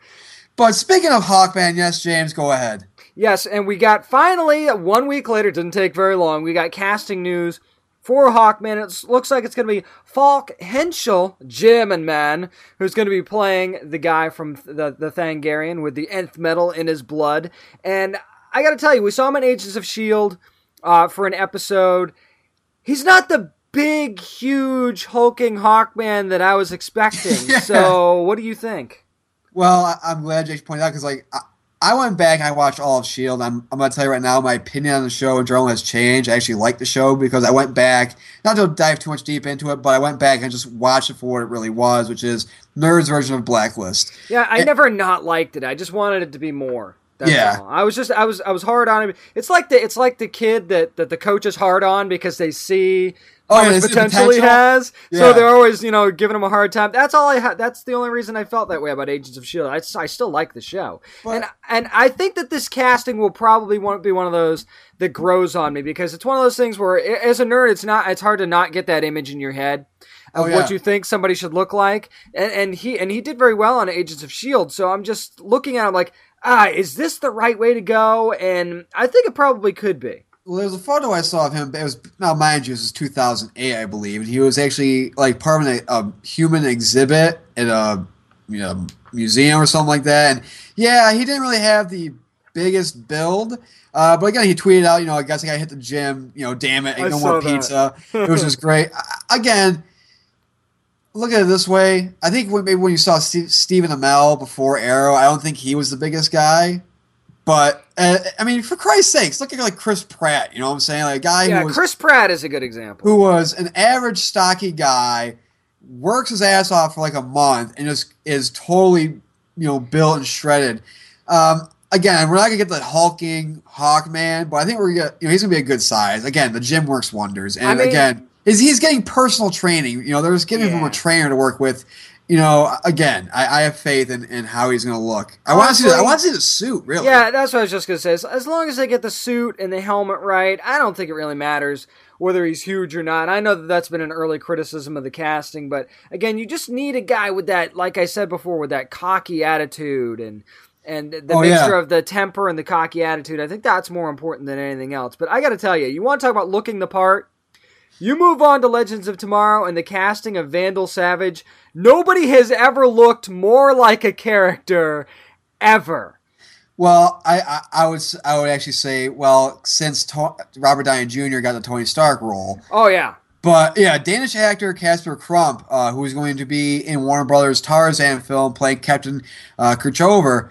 But speaking of Hawkman, yes, James, go ahead. Yes, and we got finally, one week later, didn't take very long, we got casting news for Hawkman. It looks like it's going to be Falk Hentschel, Jim and man, who's going to be playing the guy from the, the Thangarian with the nth metal in his blood. And I got to tell you, we saw him in Agents of S.H.I.E.L.D. Uh, for an episode. He's not the big, huge, hulking Hawkman that I was expecting. Yeah. So, what do you think? Well, I, I'm glad Jake pointed out because like I, I went back and I watched all of Shield. I'm I'm gonna tell you right now, my opinion on the show in general has changed. I actually like the show because I went back, not to dive too much deep into it, but I went back and just watched it for what it really was, which is Nerd's version of Blacklist. Yeah, I It- never not liked it. I just wanted it to be more. That's Yeah. all. I was just I was I was hard on him. It's like the it's like the kid that, that the coach is hard on because they see Oh, yeah, much potential, has. Yeah. So they're always, you know, giving him a hard time. That's all I had. That's the only reason I felt that way about Agents of Shield. I still like the show, But- and and I think that this casting will probably won't be one of those that grows on me because it's one of those things where, as a nerd, it's not it's hard to not get that image in your head of Oh, yeah. what you think somebody should look like. And, and he and he did very well on Agents of Shield. So I'm just looking at him like, ah, is this the right way to go? And I think it probably could be. Well, there's a photo I saw of him. It was now, mind you, this is 2008, I believe, and he was actually like part of a, a human exhibit at a you know museum or something like that. And yeah, he didn't really have the biggest build. Uh, but again, he tweeted out, you know, I guess I got hit the gym. You know, damn it, I no more pizza. it was just great. I- Again, look at it this way. I think when, maybe when you saw Steve, Stephen Amell before Arrow, I don't think he was the biggest guy. But uh, I mean, for Christ's sakes, look at like Chris Pratt. You know what I'm saying? Like a guy Yeah, who was Chris Pratt is a good example. who was an average stocky guy, works his ass off for like a month, and just is totally you know built and shredded. Um, again, we're not gonna get the hulking Hawkman, but I think we're gonna you know he's gonna be a good size. Again, the gym works wonders, and I mean- again, is he's getting personal training. You know, they're just giving him a trainer to work with. You know, again, I, I have faith in, in how he's going to look. I want to see. The, I want to see the suit. Really. Yeah, that's what I was just gonna say. As, as long as they get the suit and the helmet right, I don't think it really matters whether he's huge or not. I know that that's been an early criticism of the casting, but again, you just need a guy with that, like I said before, with that cocky attitude and and the Oh, mixture yeah. of the temper and the cocky attitude. I think that's more important than anything else. But I got to tell you, you want to talk about looking the part. You move on to Legends of Tomorrow and the casting of Vandal Savage. Nobody has ever looked more like a character ever. Well, I, I, I would I would actually say well since to- Robert Downey Jr. got the Tony Stark role, Oh yeah. but yeah, Danish actor Casper Crump, uh, who is going to be in Warner Brothers Tarzan film playing Captain uh, Kirchover,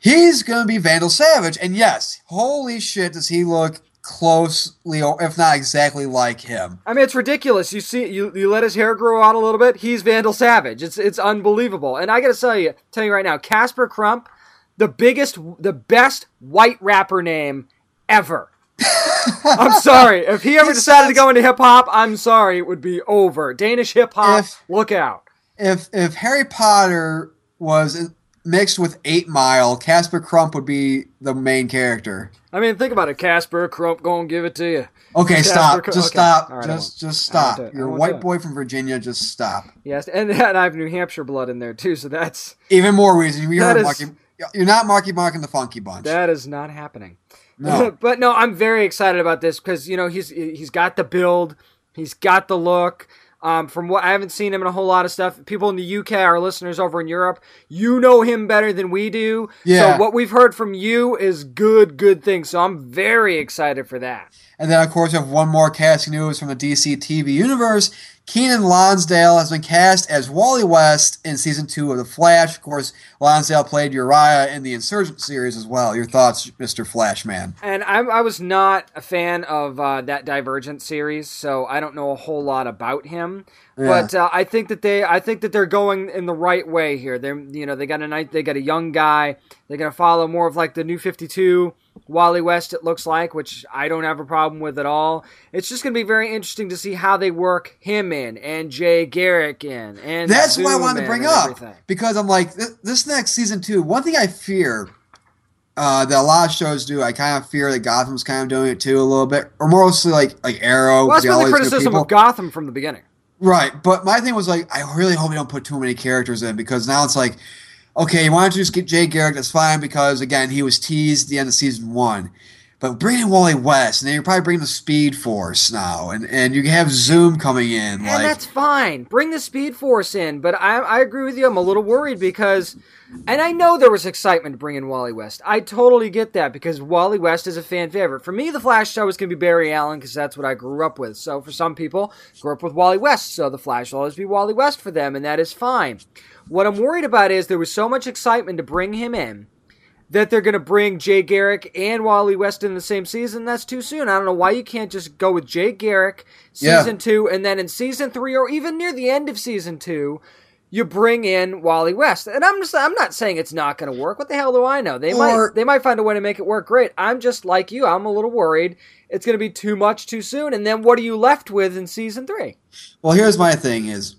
he's going to be Vandal Savage, and yes, holy shit, does he look closely, if not exactly like him? I mean, it's ridiculous. You see, you, you let his hair grow out a little bit. He's Vandal Savage. It's it's unbelievable. And I got to tell you, tell you right now, Casper Crump, the biggest, the best white rapper name ever. I'm sorry. If he ever It decided to go into hip hop, I'm sorry, it would be over. Danish hip hop, look out. If if Harry Potter was mixed with Eight Mile, Casper Crump would be the main character. I mean, think about it. Casper Crump, gonna give it to you. Okay, Casper stop. Just okay. stop. Right, just just stop. You're a white boy from Virginia. Just stop. Yes, and, and I have New Hampshire blood in there too, so that's Even more reason. You're is- Marky, You're not Marky Mark and the Funky Bunch. that is not happening. no. but no, I'm very excited about this because you know he's he's got the build, he's got the look. Um, from what I haven't seen him in a whole lot of stuff. People in the UK, our listeners over in Europe, you know him better than we do. Yeah. So what we've heard from you is good, good things. So I'm very excited for that. And then, of course, we have one more casting news from the DC TV universe. Keiynan Lonsdale has been cast as Wally West in season two of The Flash. Of course, Lonsdale played Uriah in the Insurgent series as well. Your thoughts, Mr. Flashman? And I, I was not a fan of uh, that Divergent series, so I don't know a whole lot about him. Yeah. But uh, I think that they, I think that they're going in the right way here. They're, you know, they got a night, they got a young guy. They're gonna follow more of like the New Fifty Two, Wally West. It looks like, which I don't have a problem with at all. It's just gonna be very interesting to see how they work him in and Jay Garrick in, and That's what I wanted to bring up everything. because I'm like this, this next season two. One thing I fear uh, that a lot of shows do, I kind of fear that Gotham's kind of doing it too a little bit, or mostly like like Arrow. Well, that's been the criticism of Gotham from the beginning. Right, but my thing was like, I really hope you don't put too many characters in because now it's like, okay, why don't you just get Jay Garrick? That's fine because again, he was teased at the end of season one. But bring in Wally West, and then you're probably bringing the Speed Force now, and and you have Zoom coming in. And like, that's fine. Bring the Speed Force in. But I, I agree with you. I'm a little worried because, and I know there was excitement to bring in Wally West. I totally get that because Wally West is a fan favorite. For me, the Flash show is going to be Barry Allen because that's what I grew up with. So for some people, grew up with Wally West. So the Flash will always be Wally West for them, and that is fine. What I'm worried about is there was so much excitement to bring him in that they're going to bring Jay Garrick and Wally West in the same season. That's too soon. I don't know why you can't just go with Jay Garrick Yeah. season two, and then in season three or even near the end of season two, you bring in Wally West. And I'm just I'm not saying it's not going to work. What the hell do I know? They Or- might they might find a way to make it work great. I'm just like you. I'm a little worried it's going to be too much too soon. And then what are you left with in season three? Well, here's my thing: is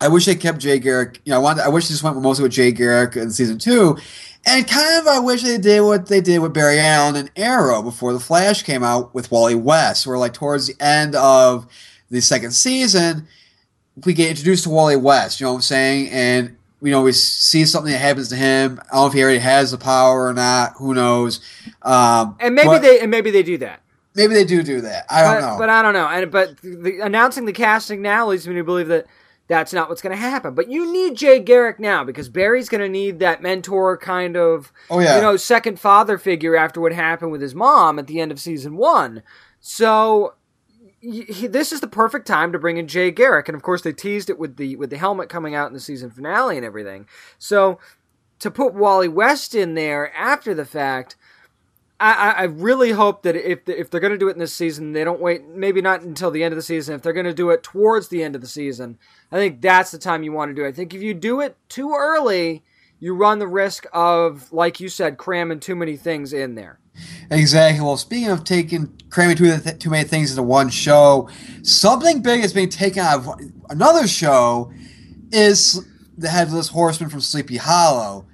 I wish they kept Jay Garrick. You know, I wanted. I wish they just went mostly with Jay Garrick in season two, and kind of I wish they did what they did with Barry Allen and Arrow before the Flash came out with Wally West, where like towards the end of the second season, we get introduced to Wally West. You know what I'm saying? And you know we see something that happens to him. I don't know if he already has the power or not. Who knows? Um, And maybe but- they and maybe they do that. maybe they do do that. I don't but, know. But I don't know. And but the, announcing the casting now leads me to believe that that's not what's going to happen. But you need Jay Garrick now because Barry's going to need that mentor kind of, Oh, yeah. you know, second father figure after what happened with his mom at the end of season one. So he, this is the perfect time to bring in Jay Garrick, and of course they teased it with the with the helmet coming out in the season finale and everything. So to put Wally West in there after the fact. I, I- really hope that if if they're going to do it in this season, they don't wait. Maybe not until the end of the season. If they're going to do it towards the end of the season, I think that's the time you want to do it. I think if you do it too early, you run the risk of, like you said, cramming too many things in there. Exactly. Well, speaking of taking cramming too, too many things into one show, something big is being taken out of another show. Is the headless horseman from Sleepy Hollow?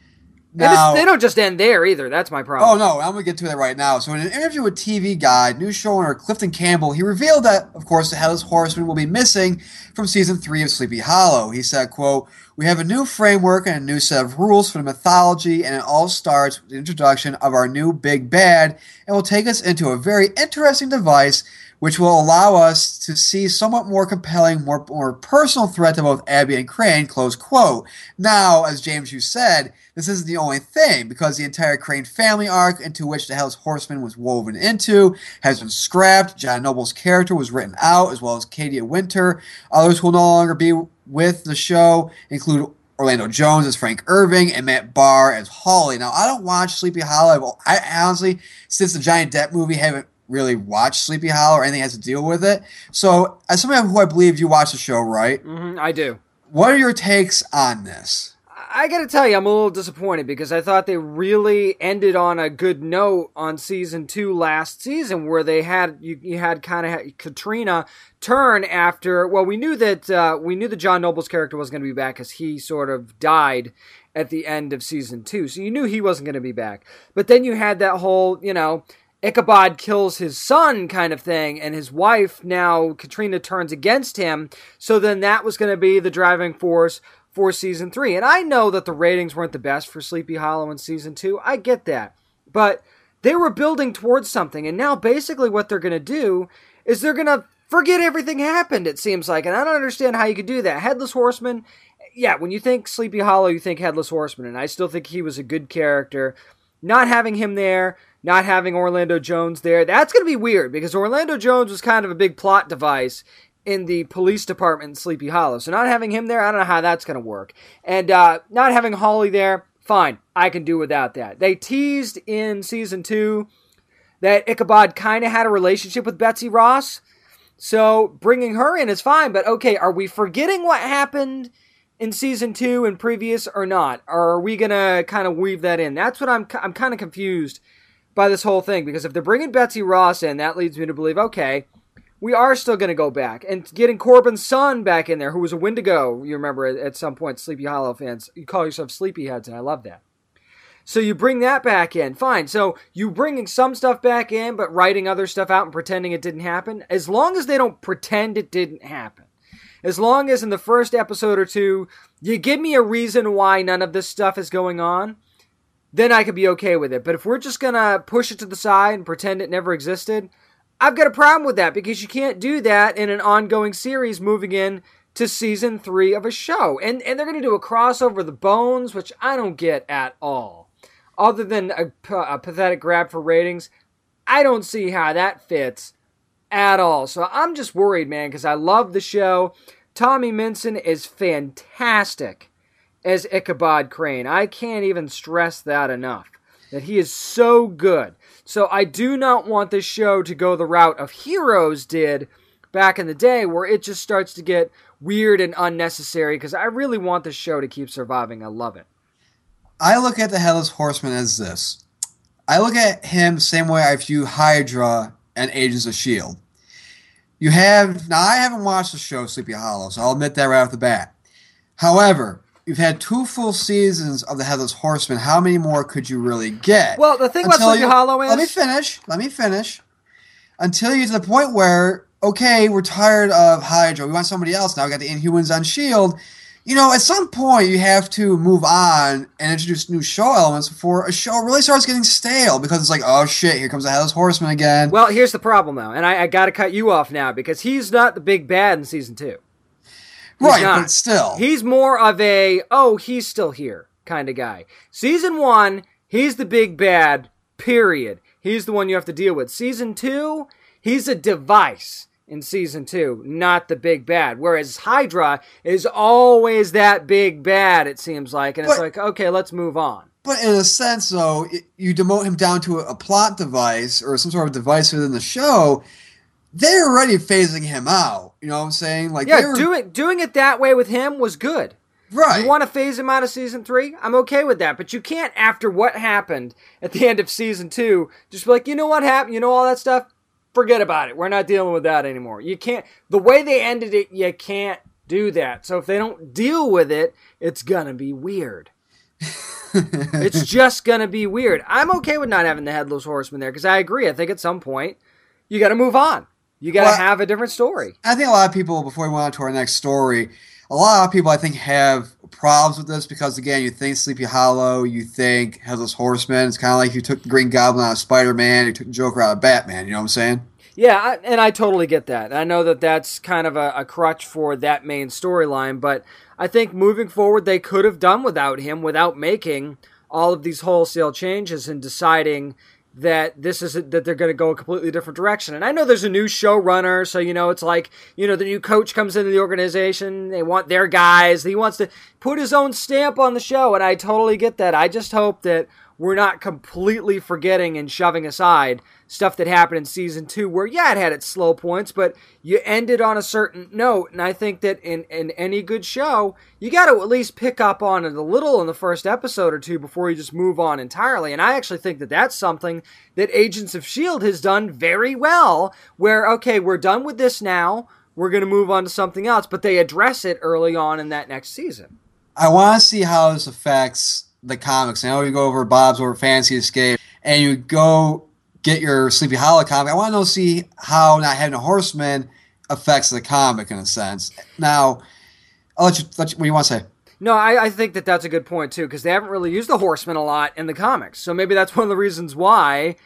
And it's- they don't just end there either. That's my problem. Oh no, I'm gonna get to that right now. So in an interview with TV Guide, news showrunner Clifton Campbell, he revealed that, of course, the Headless Horseman will be missing from season three of Sleepy Hollow. He said, quote, We have a new framework and a new set of rules for the mythology, and it all starts with the introduction of our new big bad, and will take us into a very interesting device which will allow us to see somewhat more compelling, more, more personal threat to both Abby and Crane, close quote. Now, as James, you said, this isn't the only thing, because the entire Crane family arc into which the Hell's Horseman was woven into has been scrapped. John Noble's character was written out, as well as Katia Winter. Others who will no longer be with the show include Orlando Jones as Frank Irving and Matt Barr as Hawley. Now, I don't watch Sleepy Hollow. I honestly, since the Johnny Depp movie, haven't really watch Sleepy Hollow or anything that has to deal with it. So, as somebody who I believe you watch the show, right? hmm I do. What are your takes on this? I gotta tell you, I'm a little disappointed because I thought they really ended on a good note on season two last season, where they had you, you had kind of Katrina turn after. Well, we knew that uh, we knew that John Noble's character was going to be back because he sort of died at the end of season two, so you knew he wasn't going to be back. But then you had that whole, you know. Ichabod kills his son kind of thing, and his wife now, Katrina, turns against him. So then that was going to be the driving force for season three. And I know that the ratings weren't the best for Sleepy Hollow in season two. I get that. But they were building towards something. And now basically what they're going to do is they're going to forget everything happened, it seems like. And I don't understand how you could do that. Headless Horseman, yeah, when you think Sleepy Hollow, you think Headless Horseman. And I still think he was a good character. Not having him there, not having Orlando Jones there, that's going to be weird because Orlando Jones was kind of a big plot device in the police department in Sleepy Hollow. So not having him there, I don't know how that's going to work. And uh, not having Hawley there, fine, I can do without that. They teased in season two that Ichabod kind of had a relationship with Betsy Ross. So bringing her in is fine, but okay, are we forgetting what happened in season two and previous or not? Or are we gonna kind of weave that in? That's what I'm I'm kind of confused by this whole thing because if they're bringing Betsy Ross in, that leads me to believe okay, we are still going to go back and getting Corbin's son back in there, who was a Wendigo. You remember at, some point, Sleepy Hollow fans, you call yourself Sleepyheads, and I love that. So you bring that back in, fine. So you bringing some stuff back in, but writing other stuff out and pretending it didn't happen. As long as they don't pretend it didn't happen, as long as in the first episode or two you give me a reason why none of this stuff is going on, then I could be okay with it. But if we're just gonna push it to the side and pretend it never existed, I've got a problem with that because you can't do that in an ongoing series moving in to season three of a show. And and they're gonna do a crossover the bones, which I don't get at all. Other than a, a pathetic grab for ratings, I don't see how that fits at all. So I'm just worried, man, because I love the show. Tommy Mison is fantastic as Ichabod Crane. I can't even stress that enough. That he is so good. So I do not want this show to go the route of Heroes did back in the day, where it just starts to get weird and unnecessary, because I really want this show to keep surviving. I love it. I look at the Headless Horseman as this. I look at him the same way I view Hydra and Agents of S.H.I.E.L.D. You have, now I haven't watched the show Sleepy Hollow, so I'll admit that right off the bat. However, you've had two full seasons of the Headless Horseman. How many more could you really get? Well, the thing about Until Sleepy you- Hollow is. Let me finish. Let me finish. Until you get to the point where, okay, we're tired of Hydra. We want somebody else. Now we got the Inhumans on S.H.I.E.L.D. you know, at some point you have to move on and introduce new show elements before a show really starts getting stale because it's like, oh shit, here comes the Headless Horseman again. Well, here's the problem though, and I, I got to cut you off now because he's not the big bad in season two. He's right, not. but still. He's more of a oh he's still here kind of guy. Season one, he's the big bad. Period. He's the one you have to deal with. Season two, he's a device in season two, not the big bad. Whereas Hydra is always that big bad, it seems like. And it's like, okay, let's move on. But in a sense, though, it, you demote him down to a, a plot device or some sort of device within the show. They're already phasing him out. You know what I'm saying? Like, Yeah, were, doing doing it that way with him was good. right. You want to phase him out of season three? I'm okay with that. But you can't, after what happened at the end of season two, just be like, you know what happened? You know all that stuff? Forget about it. We're not dealing with that anymore. You can't, the way they ended it, you can't do that. So if they don't deal with it, it's going to be weird. it's just going to be weird. I'm okay with not having the Headless Horseman there because I agree. I think at some point, you got to move on. You got to Well- have a different story. I think a lot of people, before we move on to our next story, a lot of people I think have problems with this because again, you think Sleepy Hollow, you think Headless Horseman. It's kind of like you took the Green Goblin out of Spider Man, you took the Joker out of Batman. You know what I'm saying? Yeah, I, and I totally get that. I know that that's kind of a, a crutch for that main storyline, but I think moving forward, they could have done without him, without making all of these wholesale changes and deciding that this is that they're going to go a completely different direction. And I know there's a new showrunner, so you know it's like you know the new coach comes into the organization, they want their guys, he wants to put his own stamp on the show, and I totally get that. I just hope that we're not completely forgetting and shoving aside stuff that happened in season two where yeah it had its slow points but you ended on a certain note and i think that in, in any good show you got to at least pick up on it a little in the first episode or two before you just move on entirely and i actually think that that's something that agents of shield has done very well where okay we're done with this now we're going to move on to something else but they address it early on in that next season. I want to see how this affects the comics. I know you go over Bob's over Fantasy Escape, and you go get your Sleepy Hollow comic. I want to see how not having a horseman affects the comic in a sense. Now, I'll let you. Let you what do you want to say? No, I, I think that that's a good point too, because they haven't really used the Horseman a lot in the comics. So maybe that's one of the reasons why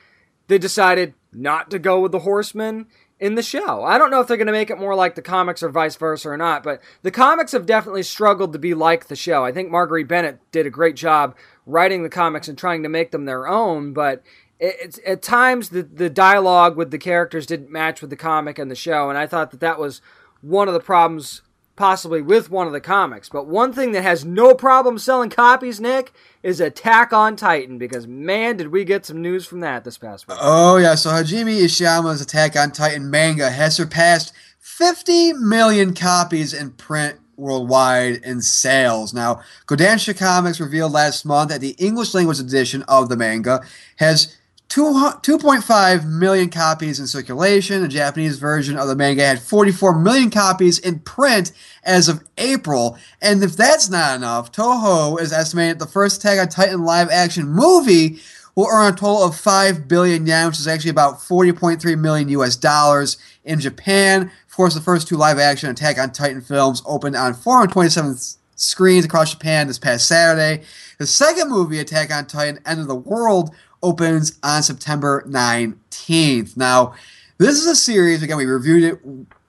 they decided not to go with the Horseman in the show. I don't know if they're going to make it more like the comics or vice versa or not, but the comics have definitely struggled to be like the show. I think Marguerite Bennett did a great job writing the comics and trying to make them their own, but it's at times the the dialogue with the characters didn't match with the comic and the show, and I thought that that was one of the problems possibly with one of the comics. But one thing that has no problem selling copies, Nick, is Attack on Titan, because man, did we get some news from that this past week. Oh yeah, so Hajime Isayama's Attack on Titan manga has surpassed 50 million copies in print worldwide in sales. Now, Kodansha Comics revealed last month that the English language edition of the manga has 2 2.5 million copies in circulation. The Japanese version of the manga had 44 million copies in print as of April. And if that's not enough, Toho is estimating that the first Attack on Titan live action movie will earn a total of 5 billion yen, which is actually about 40.3 million US dollars in Japan. Of course, the first two live action Attack on Titan films opened on 427 screens across Japan this past Saturday. The second movie, Attack on Titan End of the World, opens on September 19th. Now, this is a series, again, we reviewed it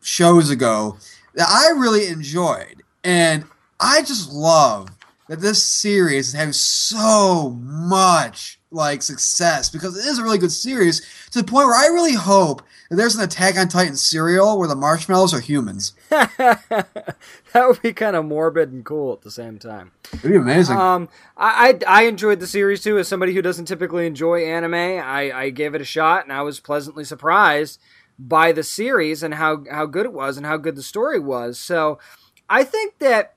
shows ago, that I really enjoyed. And I just love that this series is having so much like success because it is a really good series to the point where I really hope there's an Attack on Titan cereal where the marshmallows are humans. that would be kind of morbid and cool at the same time. It'd be amazing. Um, I, I I enjoyed the series too. As somebody who doesn't typically enjoy anime, I, I gave it a shot, and I was pleasantly surprised by the series and how how good it was and how good the story was. So, I think that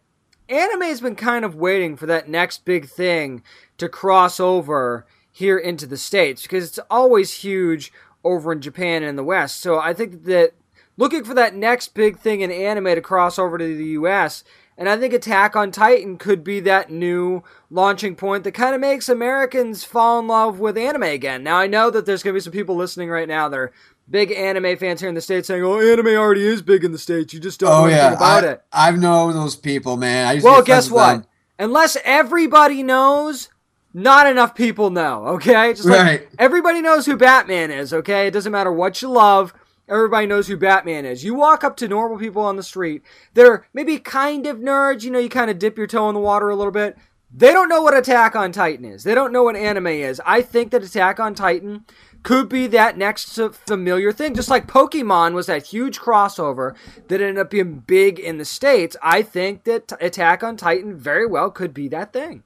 anime has been kind of waiting for that next big thing to cross over here into the states because it's always huge over in Japan and in the West. So I think that looking for that next big thing in anime to cross over to the US. And I think Attack on Titan could be that new launching point that kind of makes Americans fall in love with anime again. Now, I know that there's going to be some people listening right now that are big anime fans here in the states saying, "Oh, anime already is big in the states. You just don't Oh know anything yeah, about I, it." I've known those people, man. Well, guess what? them. Unless everybody knows, not enough people know. Okay, just like Right. everybody knows who Batman is. Okay, it doesn't matter what you love. Everybody knows who Batman is. You walk up to normal people on the street. They're maybe kind of nerds. You know, you kind of dip your toe in the water a little bit. They don't know what Attack on Titan is. They don't know what anime is. I think that Attack on Titan could be that next familiar thing. Just like Pokemon was that huge crossover that ended up being big in the States, I think that Attack on Titan very well could be that thing.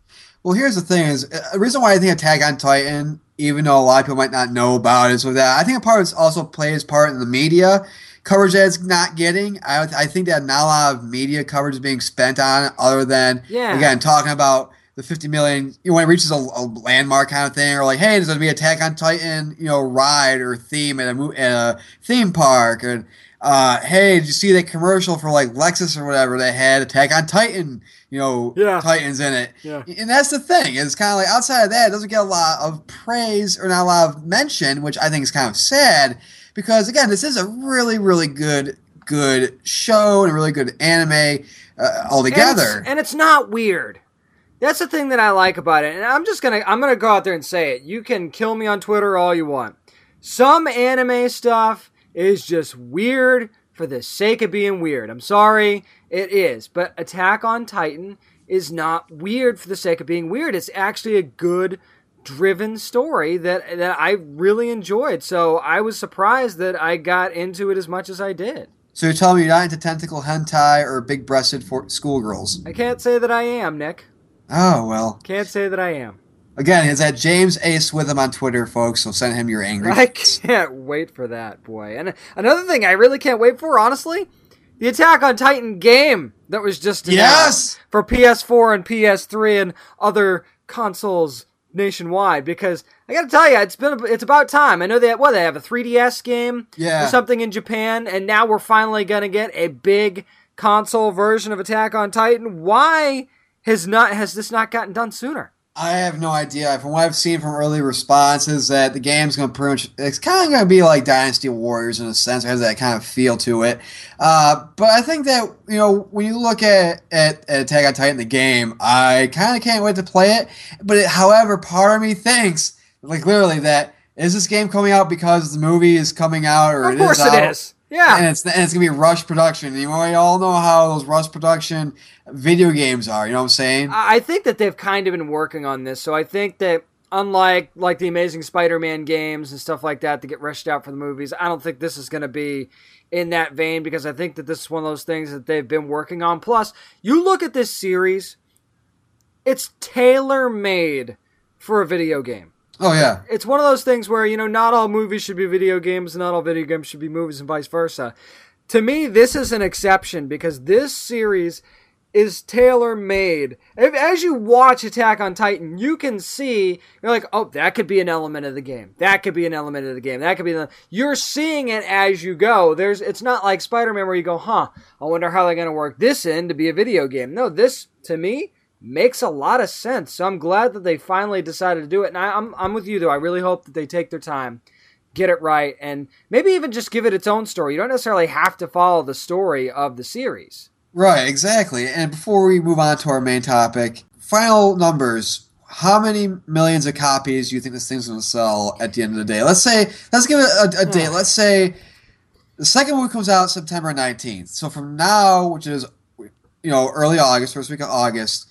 Well, here's the thing: is uh, the reason why I think Attack on Titan, even though a lot of people might not know about it, is with that I think a part of also plays part in the media coverage that it's not getting. I, I think that not a lot of media coverage is being spent on it, other than Yeah. again talking about the 50 million. You know, when it reaches a, a landmark kind of thing, or like, hey, there's going to be Attack on Titan, you know, ride or theme at a at a theme park, and uh, hey, did you see that commercial for like Lexus or whatever that had Attack on Titan? You know, Yeah. Titans in it. Yeah. And that's the thing. It's kind of like outside of that, it doesn't get a lot of praise or not a lot of mention, which I think is kind of sad because again, this is a really, really good, good show and a really good anime uh, And it's, and it's not weird. That's the thing that I like about it. And I'm just gonna I'm gonna go out there and say it. You can kill me on Twitter all you want. Some anime stuff is just weird for the sake of being weird. I'm sorry, it is. But Attack on Titan is not weird for the sake of being weird. It's actually a good driven story that that I really enjoyed. So I was surprised that I got into it as much as I did. so you're telling me you're not into tentacle hentai or big breasted for schoolgirls? I can't say that I am, Nick. Oh, well. Can't say that I am. Again, is that James Ace Witham on Twitter, folks, so send him your angry. I can't wait for that, boy. And another thing I really can't wait for, honestly, the Attack on Titan game that was just Yes! for PS4 and PS3 and other consoles nationwide. Because I got to tell you, it's been it's about time. I know they what they have a 3DS game Yeah. or something in Japan, and now we're finally gonna get a big console version of Attack on Titan. Why has not has this not gotten done sooner? I have no idea. From what I've seen from early responses, that the game's going to pretty much, it's kind of going to be like Dynasty Warriors in a sense. It has that kind of feel to it. Uh, but I think that, you know, when you look at, at, at Attack on Titan, the game, I kind of can't wait to play it. But it, however, part of me thinks, like literally, that is this game coming out because the movie is coming out or Of it course is it out? is. Yeah. And it's and it's gonna be rush production. You know, we all know how those rush production video games are. You know what I'm saying? I think that they've kind of been working on this, so I think that unlike like the Amazing Spider-Man games and stuff like that that get rushed out for the movies, I don't think this is going to be in that vein because I think that this is one of those things that they've been working on. Plus, you look at this series, it's tailor-made for a video game. Oh yeah. It's one of those things where, you know, not all movies should be video games, not all video games should be movies, and vice versa. To me, this is an exception because this series is tailor made. As you watch Attack on Titan, you can see, you're like, oh, that could be an element of the game. That could be an element of the game. That could be the. You're seeing it as you go. There's, It's not like Spider Man where you go, huh, I wonder how they're going to work this in to be a video game. No, this, to me, makes a lot of sense. So I'm glad that they finally decided to do it. And I, I'm I'm with you though. I really hope that they take their time, get it right, and maybe even just give it its own story. You don't necessarily have to follow the story of the series. Right. Exactly. And before we move on to our main topic, final numbers. How many millions of copies do you think this thing's going to sell at the end of the day? Let's say, let's give it a, a hmm. date. Let's say the second one comes out September 19th. So from now, which is, you know, early August, first week of August,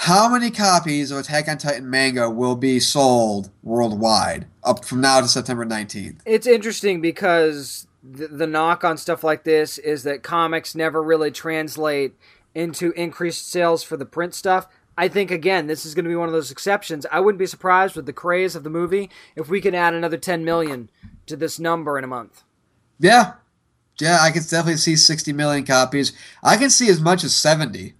how many copies of Attack on Titan manga will be sold worldwide up from now to September 19th? It's interesting because the, the knock on stuff like this is that comics never really translate into increased sales for the print stuff. I think again, this is going to be one of those exceptions. I wouldn't be surprised with the craze of the movie if we can add another 10 million to this number in a month. Yeah. Yeah, I can definitely see 60 million copies. I can see as much as 70.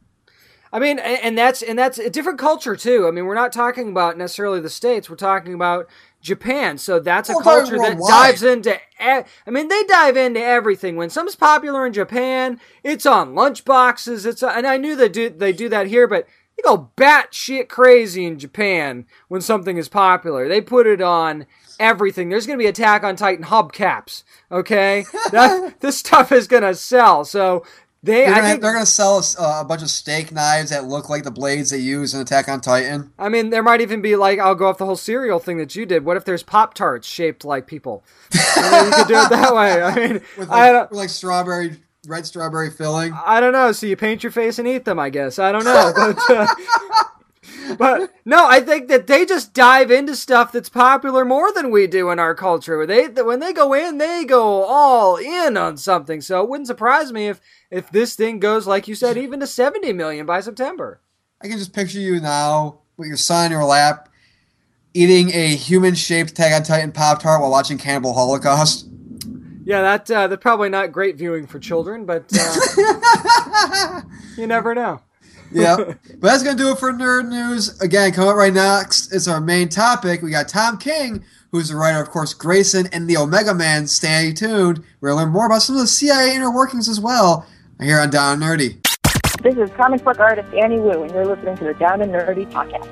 I mean, and that's and that's a different culture too. I mean, we're not talking about necessarily the states. We're talking about Japan. So that's a culture that dives into. I mean, they dive into everything. When something's popular in Japan, it's on lunchboxes. It's and I knew they do they do that here, but they go batshit crazy in Japan when something is popular. They put it on everything. There's going to be Attack on Titan hubcaps. Okay, that, this stuff is going to sell. So they, They're I gonna, think, they're gonna sell us, uh, a bunch of steak knives that look like the blades they use in Attack on Titan. I mean, there might even be like I'll go off the whole cereal thing that you did. What if there's Pop Tarts shaped like people? I mean, you could do it that way. I mean, With I like, don't, with like strawberry, red strawberry filling. I don't know. So you paint your face and eat them, I guess. I don't know, but. Uh, but no, I think that they just dive into stuff that's popular more than we do in our culture. They when they go in, they go all in on something. So it wouldn't surprise me if if this thing goes like you said, even to seventy million by September. I can just picture you now with your son in your lap, eating a human-shaped Attack on Titan Pop Tart while watching Cannibal Holocaust. Yeah, that uh, that's probably not great viewing for children, but uh, you never know. Yeah, but that's gonna do it for nerd news. Again, coming up right next is our main topic. We got Tom King, who's the writer, of course, Grayson and the Omega Men. Stay tuned. We're gonna learn more about some of the CIA inner workings as well here on Down and Nerdy. This is comic book artist Annie Wu, and you're listening to the Down and Nerdy podcast.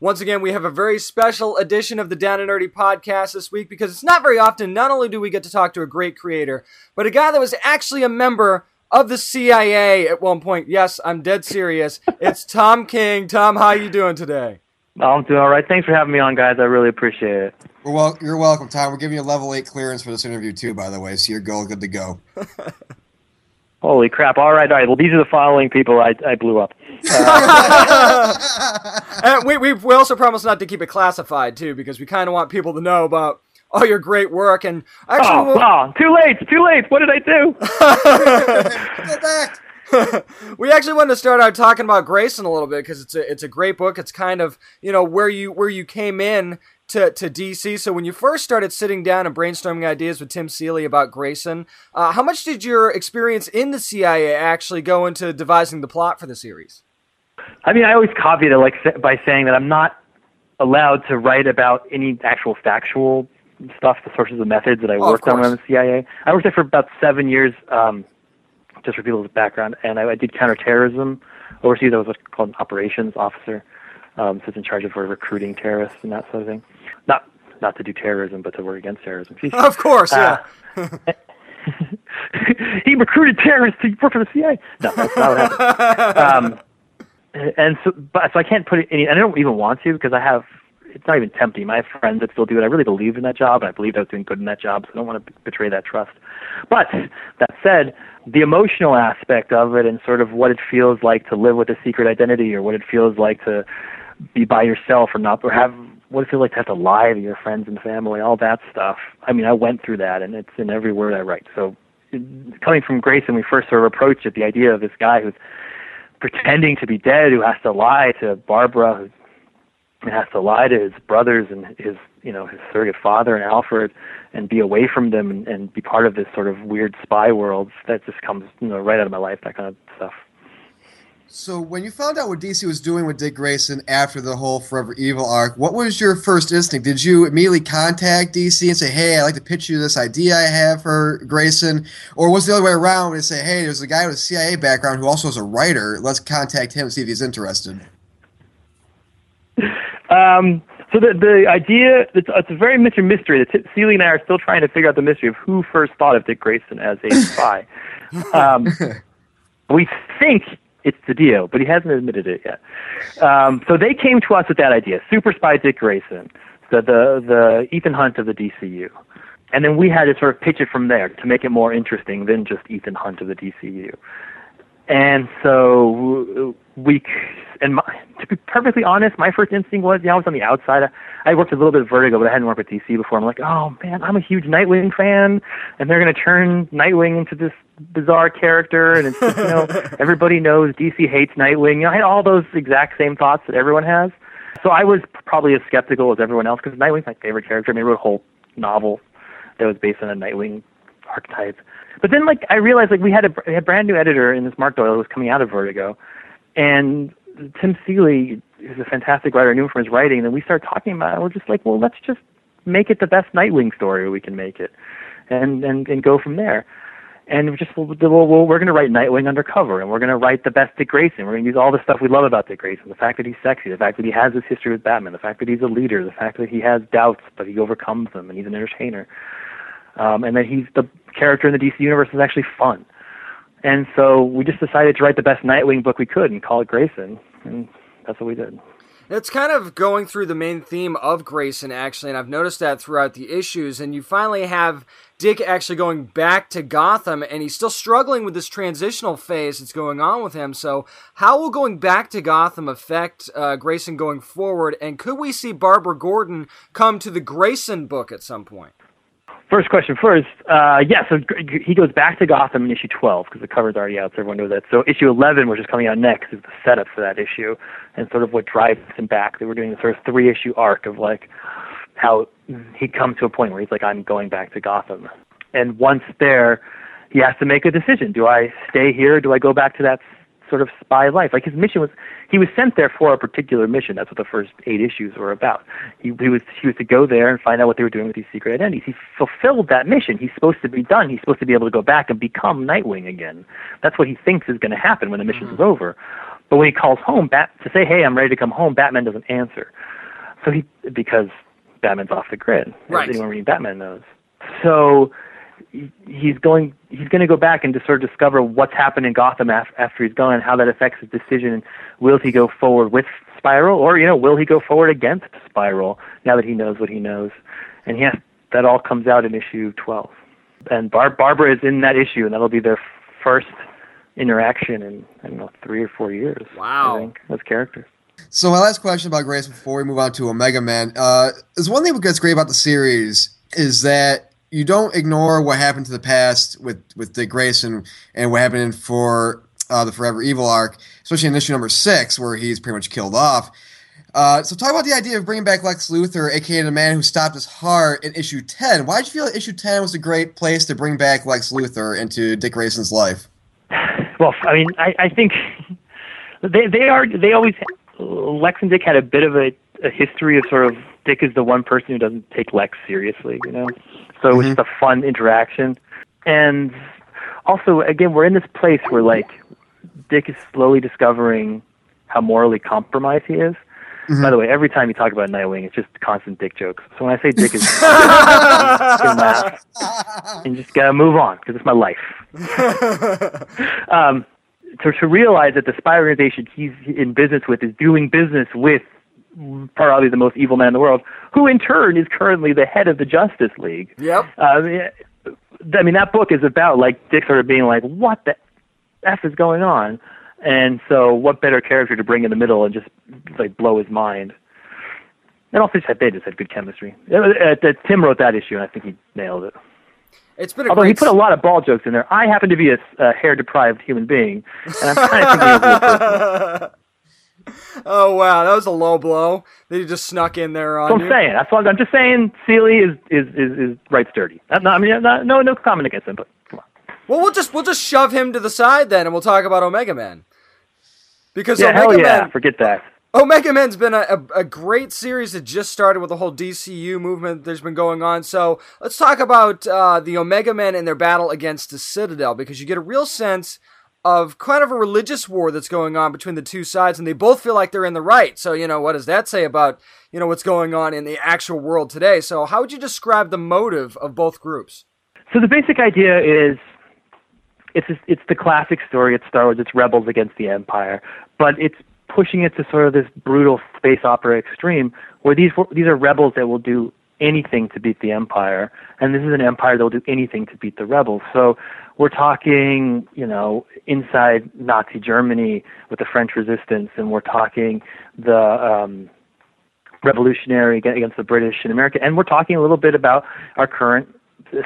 Once again, we have a very special edition of the Down and Nerdy podcast this week because it's not very often. Not only do we get to talk to a great creator, but a guy that was actually a member of the CIA at one point. Yes, I'm dead serious. It's Tom King. Tom, how you doing today? I'm doing all right. Thanks for having me on, guys. I really appreciate it. Well, well, you're welcome, Tom. We're giving you a level eight clearance for this interview too, by the way. So you're go good to go. Holy crap! All right, all right. Well, these are the following people I I blew up. And we, we we also promised not to keep it classified too because we kind of want people to know about all your great work. And actually, Oh, we'll- oh, too late, too late. What did I do? Go back. we actually wanted to start out talking about Grayson a little bit because it's a it's a great book. It's kind of you know where you where you came in to, to DC. So when you first started sitting down and brainstorming ideas with Tim Seeley about Grayson, uh, how much did your experience in the CIA actually go into devising the plot for the series? I mean, I always caveat it like by saying that I'm not allowed to write about any actual factual stuff, the sources and methods that I Oh, worked on when I was in the CIA. I worked there for about seven years, um, just for people's background, and I, I did counterterrorism overseas. I was what's called an operations officer, um, so it's in charge of recruiting terrorists and that sort of thing. Not not to do terrorism, but to work against terrorism. Of course, yeah. Uh, he recruited terrorists to work for the CIA. No, that's not what happened. Um, and so, but so I can't put it any. And I don't even want to because I have. It's not even tempting. Have friends that still do it. I really believed in that job, and I believed I was doing good in that job. So I don't want to betray that trust. But that said, the emotional aspect of it, and sort of what it feels like to live with a secret identity, or what it feels like to be by yourself, or not, or have what it feels like to have to lie to your friends and family, all that stuff. I mean, I went through that, and it's in every word I write. So, coming from Grace, Grayson, we first sort of approached it, the idea of this guy who's pretending to be dead, who has to lie to Barbara, who has to lie to his brothers and his, you know, his surrogate father and Alfred, and be away from them and, and be part of this sort of weird spy world that just comes, you know, right out of my life, that kind of stuff. So when you found out what DC was doing with Dick Grayson after the whole Forever Evil arc, what was your first instinct? Did you immediately contact DC and say, "Hey, I'd like to pitch you this idea I have for Grayson," or was the other way around and say, "Hey, there's a guy with a CIA background who also is a writer. Let's contact him and see if he's interested." Um, so the the idea it's, it's a very much a mystery. The T- Seeley and I are still trying to figure out the mystery of who first thought of Dick Grayson as a spy. um, we think it's DiDio, but he hasn't admitted it yet. Um, so they came to us with that idea: super spy Dick Grayson, the the the Ethan Hunt of the DCU. And then we had to sort of pitch it from there to make it more interesting than just Ethan Hunt of the DCU. And so we, and my, to be perfectly honest, my first instinct was, yeah, I was on the outside. I I worked a little bit of Vertigo, but I hadn't worked with DC before. I'm like, oh man, I'm a huge Nightwing fan, and they're going to turn Nightwing into this bizarre character, and it's just, you know, everybody knows DC hates Nightwing. You know, I had all those exact same thoughts that everyone has. So I was probably as skeptical as everyone else because Nightwing's my favorite character. I mean, I wrote a whole novel that was based on a Nightwing archetype. But then, like, I realized, like, we had a, we had a brand new editor in this Mark Doyle who was coming out of Vertigo, and Tim Seeley is a fantastic writer. I knew him from his writing, and we started talking about it. We're just like, well, let's just make it the best Nightwing story we can make it, and and and go from there. and we're just well, well we're going to write Nightwing undercover, and we're going to write the best Dick Grayson. We're going to use all the stuff we love about Dick Grayson: the fact that he's sexy, the fact that he has this history with Batman, the fact that he's a leader, the fact that he has doubts but he overcomes them, and he's an entertainer, um, and that he's the character in the DC universe is actually fun. And so we just decided to write the best Nightwing book we could and call it Grayson, and that's what we did. It's kind of going through the main theme of Grayson, actually, and I've noticed that throughout the issues. And you finally have Dick actually going back to Gotham, and he's still struggling with this transitional phase that's going on with him. So, how will going back to Gotham affect uh, Grayson going forward? And could we see Barbara Gordon come to the Grayson book at some point? First question first. Uh, yeah, so he goes back to Gotham in issue 12 because the cover's already out, so everyone knows that. So issue 11, which is coming out next, is the setup for that issue and sort of what drives him back. They were doing the sort of three issue arc of like how he comes to a point where he's like, I'm going back to Gotham. And once there, he has to make a decision. Do I stay here? Do I go back to that sort of spy life. Like his mission was, he was sent there for a particular mission. That's what the first eight issues were about. He, he was he was to go there and find out what they were doing with these secret identities. He fulfilled that mission. He's supposed to be done. He's supposed to be able to go back and become Nightwing again. That's what he thinks is going to happen when the mission mm-hmm. over. But when he calls home, Bat to say, "Hey, I'm ready to come home," Batman doesn't answer. So he because Batman's off the grid. Right. Anyone reading Batman knows. So he's going he's going to go back and just sort of discover what's happened in Gotham af- after he's gone how that affects his decision. Will he go forward with Spiral, or you know, will he go forward against Spiral now that he knows what he knows? And yes, that all comes out in issue 12. And Bar- Barbara is in that issue, and that'll be their first interaction in I don't know three or four years. Wow, I think as characters. So my last question about Grace before we move on to Omega Men uh, is one thing that's great about the series is that you don't ignore what happened to the past with with Dick Grayson and what happened for uh, the Forever Evil arc, especially in issue number six where he's pretty much killed off. Uh, so talk about the idea of bringing back Lex Luthor, aka the man who stopped his heart, in issue ten. Why did you feel that issue ten was a great place to bring back Lex Luthor into Dick Grayson's life? Well, I mean, I, I think they they are they always Lex and Dick had a bit of a, a history of sort of Dick is the one person who doesn't take Lex seriously, you know. So mm-hmm. it's just a fun interaction. And also, again, we're in this place where like Dick is slowly discovering how morally compromised he is. Mm-hmm. By the way, every time you talk about Nightwing, it's just constant dick jokes. So when I say dick is, you laugh and just gotta move on because it's my life. um, to, to realize that the spy organization he's in business with is doing business with probably the most evil man in the world, who in turn is currently the head of the Justice League. Yep. Uh, I mean, that book is about like Dick sort of being like, "What the f is going on?" And so, what better character to bring in the middle and just like blow his mind? And also, they just had good chemistry. Uh, uh, Tim wrote that issue, and I think he nailed it. It's been although he put a lot of ball jokes in there. I happen to be a, a hair deprived human being, and I'm kind of thinking of oh wow, that was a low blow that he just snuck in there on. That's what I'm saying. That's what I'm just saying. Seeley is is is, is right sturdy. Not, not, I mean, not, no no comment against him, but come on. Well, we'll just we'll just shove him to the side then, and we'll talk about Omega Men. Because yeah, Omega hell yeah, Man, forget that. Omega Men's been a, a, a, great series that just started with the whole DCU movement that's been going on. So let's talk about uh, the Omega Men and their battle against the Citadel because you get a real sense of kind of a religious war that's going on between the two sides, and they both feel like they're in the right. So, you know, what does that say about, you know, what's going on in the actual world today? So, how would you describe the motive of both groups? So, the basic idea is it's it's the classic story. It's Star Wars. It's rebels against the Empire, but it's pushing it to sort of this brutal space opera extreme, where these these are rebels that will do anything to beat the Empire, and this is an Empire that will do anything to beat the rebels. So we're talking, you know, inside Nazi Germany with the French resistance, and we're talking the um, revolutionary against the British in America, and we're talking a little bit about our current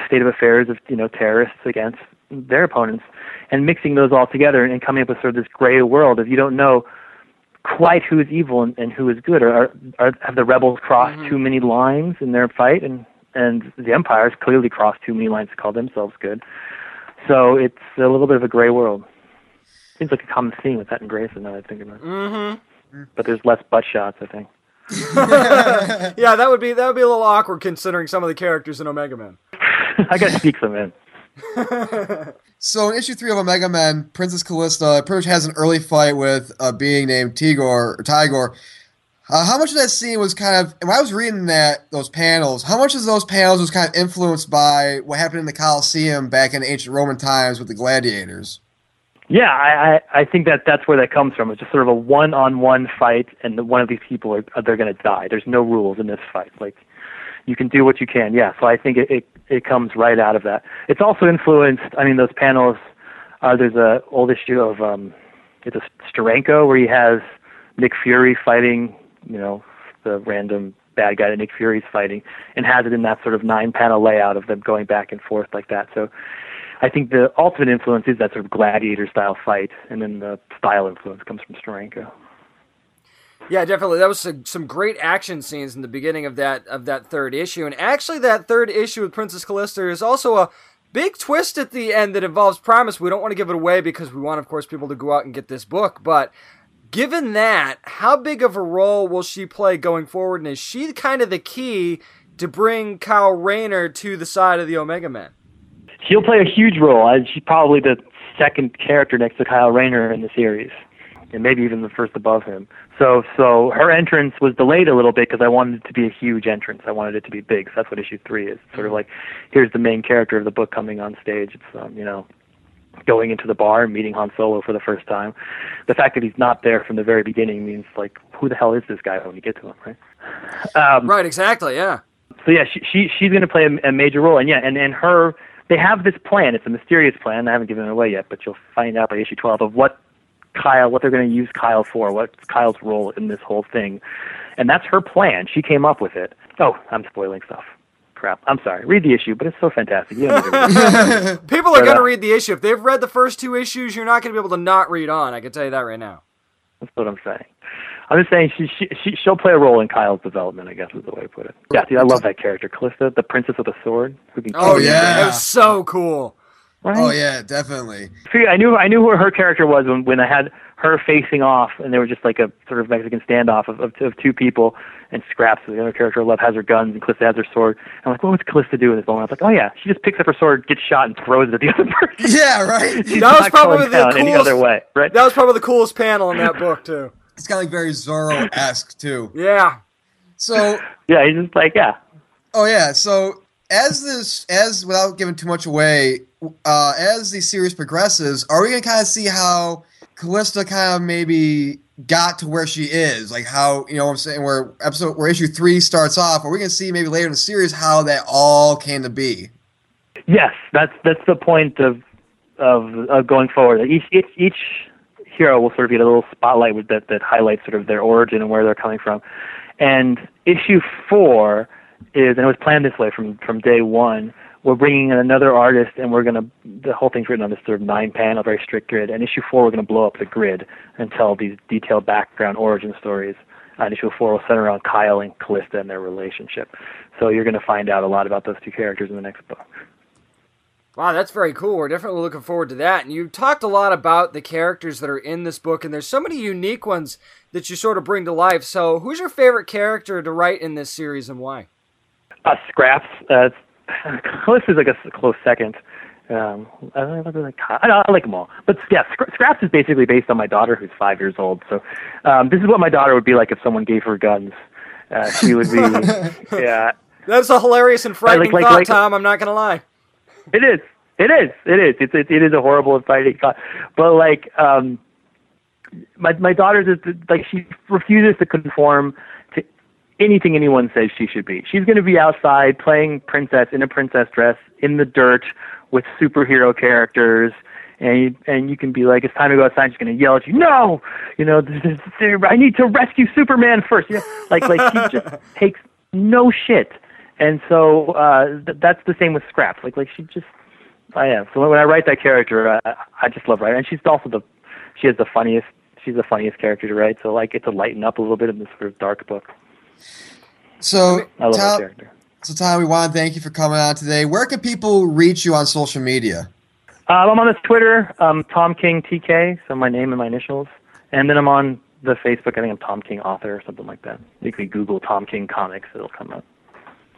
state of affairs of you know terrorists against their opponents, and mixing those all together and coming up with sort of this gray world If you don't know quite who is evil and, and who is good, or are, are have the rebels crossed mm-hmm. too many lines in their fight, and and the Empire has clearly crossed too many lines to call themselves good. So it's a little bit of a gray world. Seems like a common theme with that in Grayson. Now I think about it. Mm-hmm. But there's less butt shots, I think. yeah, that would be that would be a little awkward considering some of the characters in Omega Men. I gotta speak some in. So in issue three of Omega Men, Princess Callista pretty much has an early fight with a being named Tigor or Tigor. Uh, how much of that scene was kind of when I was reading that those panels? How much of those panels was kind of influenced by what happened in the Colosseum back in ancient Roman times with the gladiators? Yeah, I, I I think that that's where that comes from. It's just sort of a one-on-one fight, and the, one of these people are they're going to die. There's no rules in this fight. Like you can do what you can. Yeah, so I think it, it it comes right out of that. It's also influenced. I mean, those panels. Uh, there's a old issue of um, it's a Steranko where he has Nick Fury fighting. You know, the random bad guy that Nick Fury's fighting, and has it in that sort of nine-panel layout of them going back and forth like that. So. I think the ultimate influence is that sort of gladiator style fight, and then the style influence comes from Steranko. Yeah, definitely. That was some, some great action scenes in the beginning of that of that third issue, and actually, that third issue with Princess Callista is also a big twist at the end that involves Promise. We don't want to give it away because we want, of course, people to go out and get this book. But given that, how big of a role will she play going forward, and is she kind of the key to bring Kyle Rayner to the side of the Omega Men? She'll play a huge role. Uh, she's probably the second character next to Kyle Rayner in the series, and maybe even the first above him. So, so her entrance was delayed a little bit because I wanted it to be a huge entrance. I wanted it to be big. So that's what issue three is. It's sort of like, here's the main character of the book coming on stage. It's um, you know, going into the bar and meeting Han Solo for the first time. The fact that he's not there from the very beginning means like, who the hell is this guy when you get to him, right? Um, right. Exactly. Yeah. So yeah, she, she she's going to play a, a major role, and yeah, and and her they have this plan. It's a mysterious plan. I haven't given it away yet, but you'll find out by issue 12 of what Kyle, what they're going to use Kyle for, what's Kyle's role in this whole thing. And that's her plan. She came up with it. Oh, I'm spoiling stuff. Crap. I'm sorry. Read the issue, but it's so fantastic. You don't need to read it. People are But, going to uh, read the issue. If they've read the first two issues, you're not going to be able to not read on. I can tell you that right now. That's what I'm saying. I'm just saying she, she she she'll play a role in Kyle's development. I guess is the way to put it. Yeah, dude, I love that character, Callista, the princess with a sword, who can. Oh, yeah. It was so cool. Oh, right? Oh yeah, definitely. See, I knew I knew who her character was when when I had her facing off, and there was just like a sort of Mexican standoff of of, of two people, and Scraps, the other character love, has her guns, and Callista has her sword. I'm like, what was Callista doing in this moment? I was like, oh yeah, she just picks up her sword, gets shot, and throws it at the other person. Yeah, right. She's That was not probably going the down any coolest- other way, right? That was probably the coolest panel in that book too. It's kind of like very Zorro esque too. Yeah. So Yeah, he's just like, yeah, Oh yeah. So as this, as without giving too much away, uh, as the series progresses, are we gonna kind of see how Callista kind of maybe got to where she is? Like how you know what I'm saying where episode where issue three starts off? Are we gonna see maybe later in the series how that all came to be? Yes, that's that's the point of of, of going forward. Each each each hero will sort of get a little spotlight with that that highlights sort of their origin and where they're coming from. And issue four is, and it was planned this way from from day one. We're bringing in another artist, and we're gonna the whole thing's written on this sort of nine panel, very strict grid. And issue four, we're gonna blow up the grid and tell these detailed background origin stories. And issue four will center around Kyle and Callista and their relationship. So you're gonna find out a lot about those two characters in the next book. Wow, that's very cool. We're definitely looking forward to that. And you talked a lot about the characters that are in this book, and there's so many unique ones that you sort of bring to life. So, who's your favorite character to write in this series and why? Uh, Scraps. Uh, Callista's like a s- close second. Um, I, I, really like, I, I like them all, but yeah, Scra- Scraps is basically based on my daughter, who's five years old. So um, this is what my daughter would be like if someone gave her guns. Uh, she would be, yeah. That's a hilarious and frightening like- thought, like- Tom. I'm not going to lie. It is. It is. It is. It's it, it is a horrible and frightening thought. But like um my my daughter just like she refuses to conform anything anyone says she should be. She's going to be outside playing princess in a princess dress in the dirt with superhero characters. And you, and you can be like, it's time to go outside. She's gonna yell at you, no, you know, I need to rescue Superman first. Know, like like she just takes no shit. And so uh, th- that's the same with Scraps. Like like she just I am. So when I write that character, I, I just love writing. And she's also the, she has the funniest, she's the funniest character to write. So I get to lighten up a little bit in this sort of dark book. So I love character. so Tom, we want to thank you for coming out today. Where can people reach you on social media? Um, I'm on the Twitter, um, Tom King TK, so my name and my initials, and then I'm on the Facebook. I think I'm Tom King Author or something like that. You can Google Tom King Comics, it'll come up.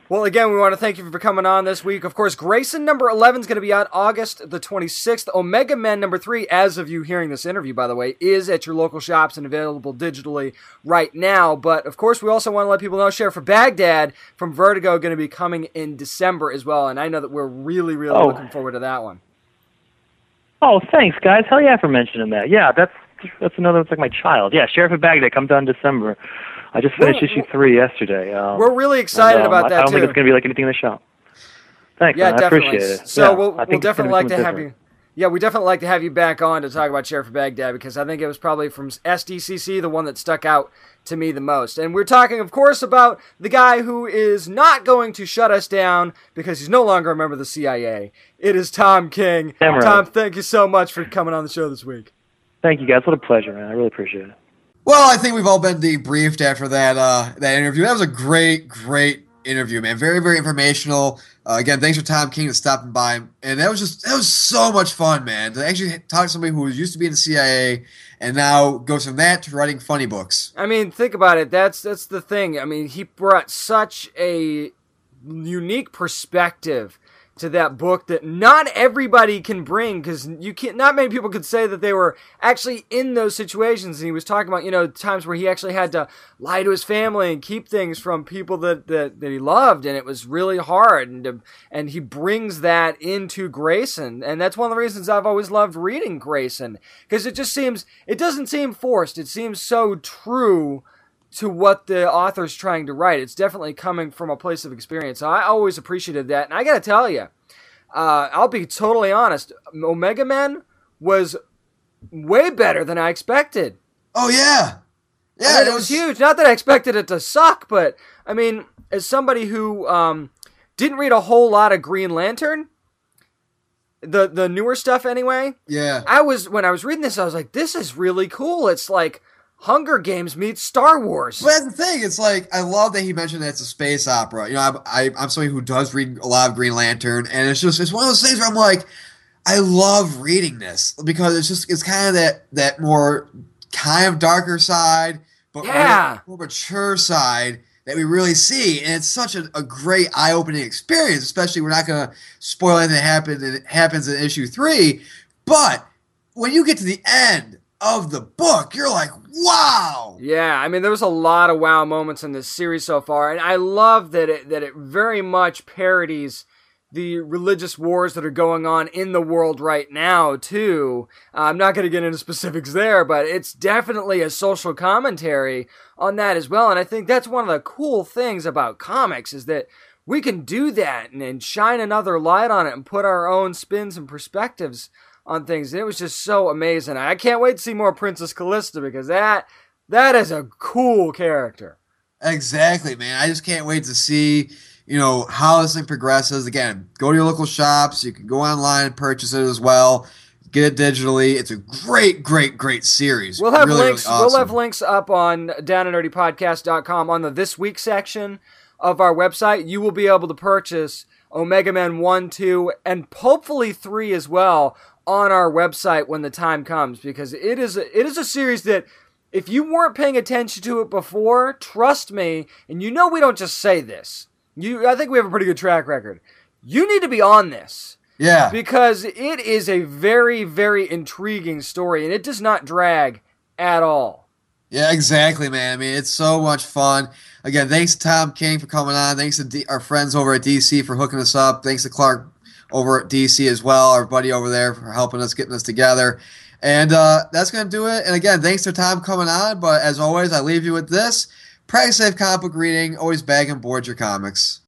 Well, again, we want to thank you for coming on this week. Of course, Grayson number 11 is going to be out August the 26th. Omega Men number 3, as of you hearing this interview, by the way, is at your local shops and available digitally right now. But, of course, we also want to let people know Sheriff of Baghdad from Vertigo going to be coming in December as well. And I know that we're really, really Oh. looking forward to that one. Oh, thanks, guys. Hell yeah for mentioning that. Yeah, that's that's another. It's like my child. Yeah, Sheriff of Baghdad comes out in December. I just finished issue three yesterday. Um, We're really excited and, um, about I- that, I don't think it's going to be like anything in the shop. Thanks, Yeah, man. I definitely. appreciate it. So Yeah, we'll, I we'll think it's gonna definitely like to something have you. Yeah, we definitely like to have you back on to talk about Sheriff of Baghdad because I think it was probably from SDCC the one that stuck out to me the most. And we're talking, of course, about the guy who is not going to shut us down because he's no longer a member of the CIA. It is Tom King. Damn right. Tom, thank you so much for coming on the show this week. Thank you, guys. What a pleasure, man. I really appreciate it. Well, I think we've all been debriefed after that uh, that interview. That was a great, great interview, man. Very, very informational. Uh, again, thanks for Tom King for stopping by, and that was just that was so much fun, man. To actually talk to somebody who was used to be in the CIA and now goes from that to writing funny books. I mean, think about it. That's that's the thing. I mean, he brought such a unique perspective to that book that not everybody can bring because you can't. Not many people could say that they were actually in those situations. And he was talking about you know times where he actually had to lie to his family and keep things from people that that, that he loved, and it was really hard. And to, and he brings that into Grayson, and that's one of the reasons I've always loved reading Grayson because it just seems it doesn't seem forced. It seems so true to what the author's trying to write. It's definitely coming from a place of experience. So I always appreciated that. And I got to tell you, uh, I'll be totally honest. Omega Men was way better than I expected. Oh yeah, yeah, it was huge. Not that I expected it to suck, but I mean, as somebody who um, didn't read a whole lot of Green Lantern, the the newer stuff anyway, Yeah, I was when I was reading this, I was like, this is really cool. It's like Hunger Games meets Star Wars. But that's the thing. It's like I love that he mentioned that it's a space opera. You know, I'm, I, I'm somebody who does read a lot of Green Lantern, and it's just it's one of those things where I'm like, I love reading this because it's just it's kind of that that more kind of darker side, but Yeah. more, more mature side that we really see, and it's such a, a great eye opening experience. Especially, we're not going to spoil anything that happens happens in issue three, but when you get to the end of the book, you're like, wow. Yeah, I mean there was a lot of wow moments in this series so far, and I love that it that it very much parodies the religious wars that are going on in the world right now too. Uh, I'm not going to get into specifics there, but it's definitely a social commentary on that as well, and I think that's one of the cool things about comics is that we can do that and, and shine another light on it and put our own spins and perspectives on things. It was just so amazing. I can't wait to see more Princess Callista because that that is a cool character. Exactly, man. I just can't wait to see, you know, how this thing progresses. Again, go to your local shops. You can go online and purchase it as well. Get it digitally. It's a great, great, great series. We'll have Really, really links. We'll awesome. have links up on downandnerdypodcast.com on the this week section of our website. You will be able to purchase Omega Men 1, 2, and hopefully 3 as well on our website when the time comes because it is a, it is a series that if you weren't paying attention to it before, trust me, and you know we don't just say this. You I think we have a pretty good track record. You need to be on this Yeah. because it is a very very intriguing story and it does not drag at all. Yeah, exactly, man. I mean, it's so much fun. Again, thanks to Tom King for coming on. Thanks to D- our friends over at DC for hooking us up. Thanks to Clark over at DC as well, our buddy over there for helping us getting us together. And uh, that's going to do it. And again, thanks for Tom coming on. But as always, I leave you with this. Practice safe comic book reading. Always bag and board your comics.